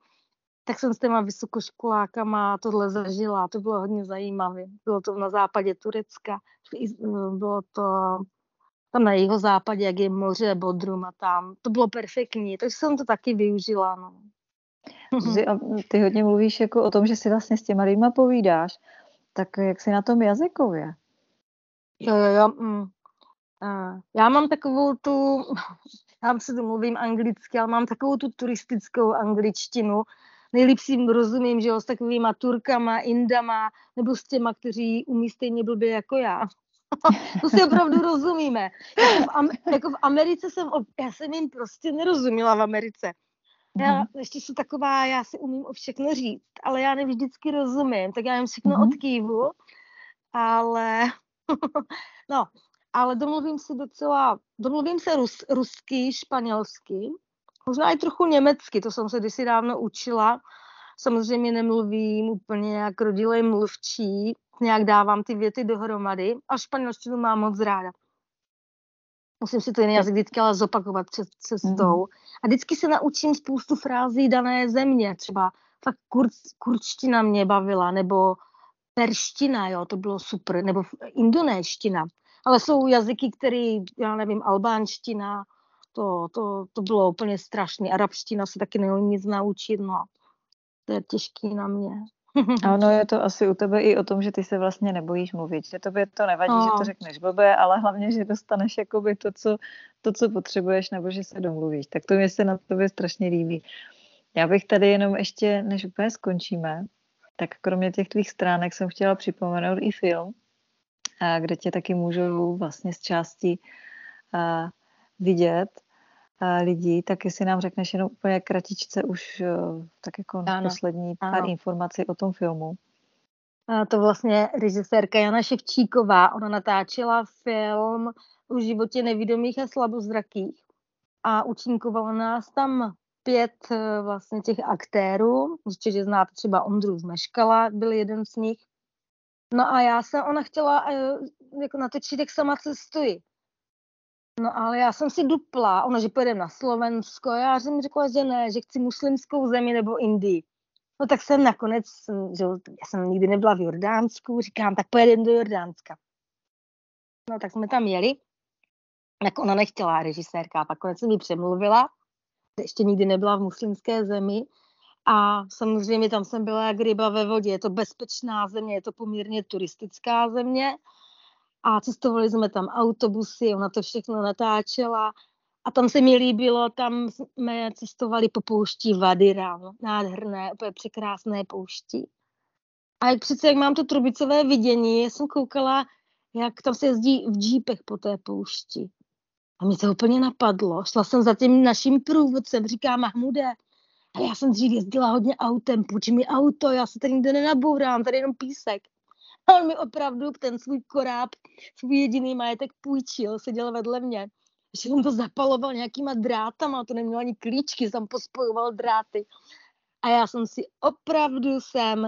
Speaker 3: tak jsem s těma vysokoškolákama tohle zažila. To bylo hodně zajímavé. Bylo to na západě Turecka, bylo to tam na jeho západě, jak je moře, Bodrum a tam. To bylo perfektní, takže jsem to taky využila. No.
Speaker 2: Ty hodně mluvíš jako o tom, že si vlastně s těma lidma povídáš. Tak jak jsi na tom jazykově?
Speaker 3: Jo, jo, jo. Mm. Já mám takovou tu, já si to mluvím anglicky, ale mám takovou tu turistickou angličtinu. Nejlíp si rozumím, že jo, s takovýma Turkama, Indama, nebo s těma, kteří umí stejně blbě jako já. to si opravdu rozumíme. Jako v, Am- jako v Americe jsem, já jsem jim prostě nerozuměla v Americe. Já mhm. ještě jsem taková, já si umím o všechno říct, ale já nevždycky rozumím, tak já jim všechno mm-hmm. odkývu, ale no, ale domluvím se docela, domluvím se rus, rusky, španělsky, možná i trochu německy, to jsem se kdysi dávno učila. Samozřejmě nemluvím úplně jak rodilej mluvčí, nějak dávám ty věty dohromady a španělštinu mám moc ráda. Musím si to jiný jazyk vždycky ale zopakovat před cestou. Mm. A vždycky se naučím spoustu frází dané země. Třeba fakt kur, kurčtina mě bavila, nebo perština, jo, to bylo super, nebo indonéština. Ale jsou jazyky, které, já nevím, albánština, to, to, to bylo úplně strašné. Arabština se taky neumí nic naučit, no. To je těžký na mě.
Speaker 2: A ono je to asi u tebe i o tom, že ty se vlastně nebojíš mluvit, že tobě to nevadí, no. že to řekneš blbě, ale hlavně, že dostaneš jakoby to co, to, co potřebuješ, nebo že se domluvíš. Tak to mě se na tobě strašně líbí. Já bych tady jenom ještě, než úplně skončíme, tak kromě těch tvých stránek jsem chtěla připomenout i film, kde tě taky můžou vlastně z části vidět lidí, tak jestli nám řekneš jenom úplně kratičce už tak jako ano, poslední ano. pár informací o tom filmu.
Speaker 3: A to vlastně režisérka Jana Ševčíková, ona natáčela film o životě nevidomých a slabozrakých a účinkovalo nás tam pět e, vlastně těch aktérů, určitě znáte třeba Ondru Zmeškala, byl jeden z nich. No a já jsem, ona chtěla e, jako natočit, jak sama cestuji. No ale já jsem si dupla, ona, že pojedeme na Slovensko, já jsem řekla, že ne, že chci muslimskou zemi nebo Indii. No tak jsem nakonec, že já jsem nikdy nebyla v Jordánsku, říkám, tak pojedeme do Jordánska. No tak jsme tam jeli, tak ona nechtěla režisérka, pak konec jsem ji přemluvila, ještě nikdy nebyla v muslimské zemi. A samozřejmě tam jsem byla jak ryba ve vodě, je to bezpečná země, je to poměrně turistická země, a cestovali jsme tam autobusy, ona to všechno natáčela. A tam se mi líbilo, tam jsme cestovali po pouští Vadira, no, nádherné, úplně překrásné pouští. A jak přece, jak mám to trubicové vidění, jsem koukala, jak tam se jezdí v džípech po té poušti. A mě to úplně napadlo. Šla jsem za tím naším průvodcem, říká Mahmude, a já jsem dřív jezdila hodně autem, půjč mi auto, já se tady nikde nenabourám, tady jenom písek. A on mi opravdu ten svůj koráb, svůj jediný majetek půjčil, seděl vedle mě. Že on to zapaloval nějakýma drátama, to neměl ani klíčky, jsem pospojoval dráty. A já jsem si opravdu jsem,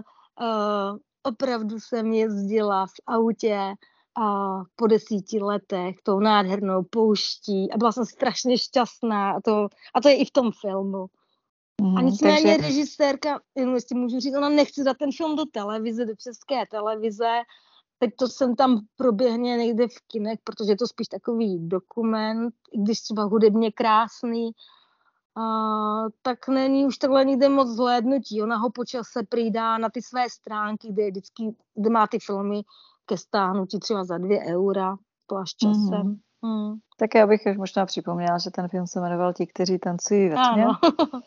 Speaker 3: uh, opravdu jsem jezdila v autě a po desíti letech tou nádhernou pouští. A byla jsem strašně šťastná. A to, a to je i v tom filmu. Mm, a nicméně takže... režisérka, jenom jestli můžu říct, ona nechce dát ten film do televize, do české televize, teď to jsem tam proběhne někde v kinech, protože je to spíš takový dokument, i když třeba hudebně krásný, a, tak není už takhle nikde moc zhlédnutí. Ona ho počase přidá na ty své stránky, kde, vždycky, kde má ty filmy ke stáhnutí třeba za dvě eura, to až časem. Mm.
Speaker 2: Mm. Tak já bych už možná připomněla, že ten film se jmenoval Ti, kteří tancují ve tmě.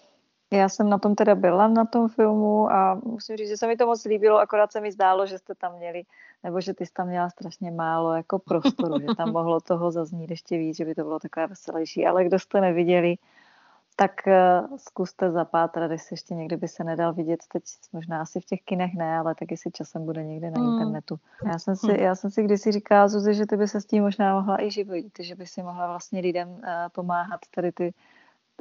Speaker 2: Já jsem na tom teda byla na tom filmu a musím říct, že se mi to moc líbilo, akorát se mi zdálo, že jste tam měli, nebo že ty jsi tam měla strašně málo jako prostoru, že tam mohlo toho zaznít ještě víc, že by to bylo takové veselější, ale kdo jste neviděli, tak uh, zkuste zapátrat, jestli ještě někdy by se nedal vidět, teď možná asi v těch kinech ne, ale taky si časem bude někde na mm. internetu. Já jsem si, já jsem si kdysi říkala, Zuzi, že ty by se s tím možná mohla i živit, že by si mohla vlastně lidem uh, pomáhat tady ty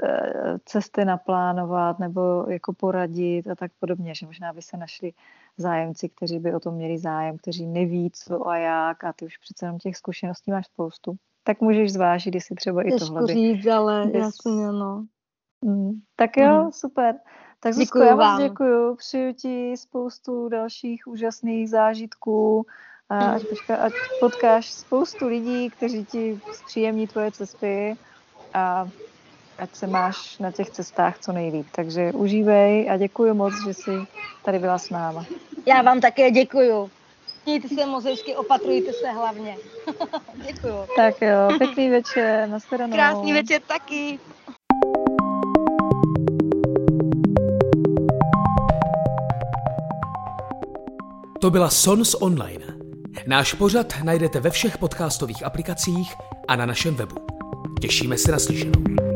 Speaker 2: Eh, cesty naplánovat nebo jako poradit a tak podobně, že možná by se našli zájemci, kteří by o tom měli zájem, kteří neví co a jak a ty už přece jenom těch zkušeností máš spoustu. Tak můžeš zvážit, jestli třeba i tohle by...
Speaker 3: říct, ale bys... jasně, no.
Speaker 2: Mm, tak jo, mm. super. Tak Zuzko, já vám děkuju, přeju ti spoustu dalších úžasných zážitků, a ať, ať potkáš spoustu lidí, kteří ti zpříjemní tvoje cesty a ať se máš na těch cestách co nejlíp. Takže užívej a děkuji moc, že jsi tady byla s náma.
Speaker 3: Já vám také děkuji. Mějte se moc hezky, opatrujte se hlavně. děkuji.
Speaker 2: Tak jo, pěkný večer, nashledanou.
Speaker 3: Krásný večer taky.
Speaker 1: To byla Sons Online. Náš pořad najdete ve všech podcastových aplikacích a na našem webu. Těšíme se na slyšenou.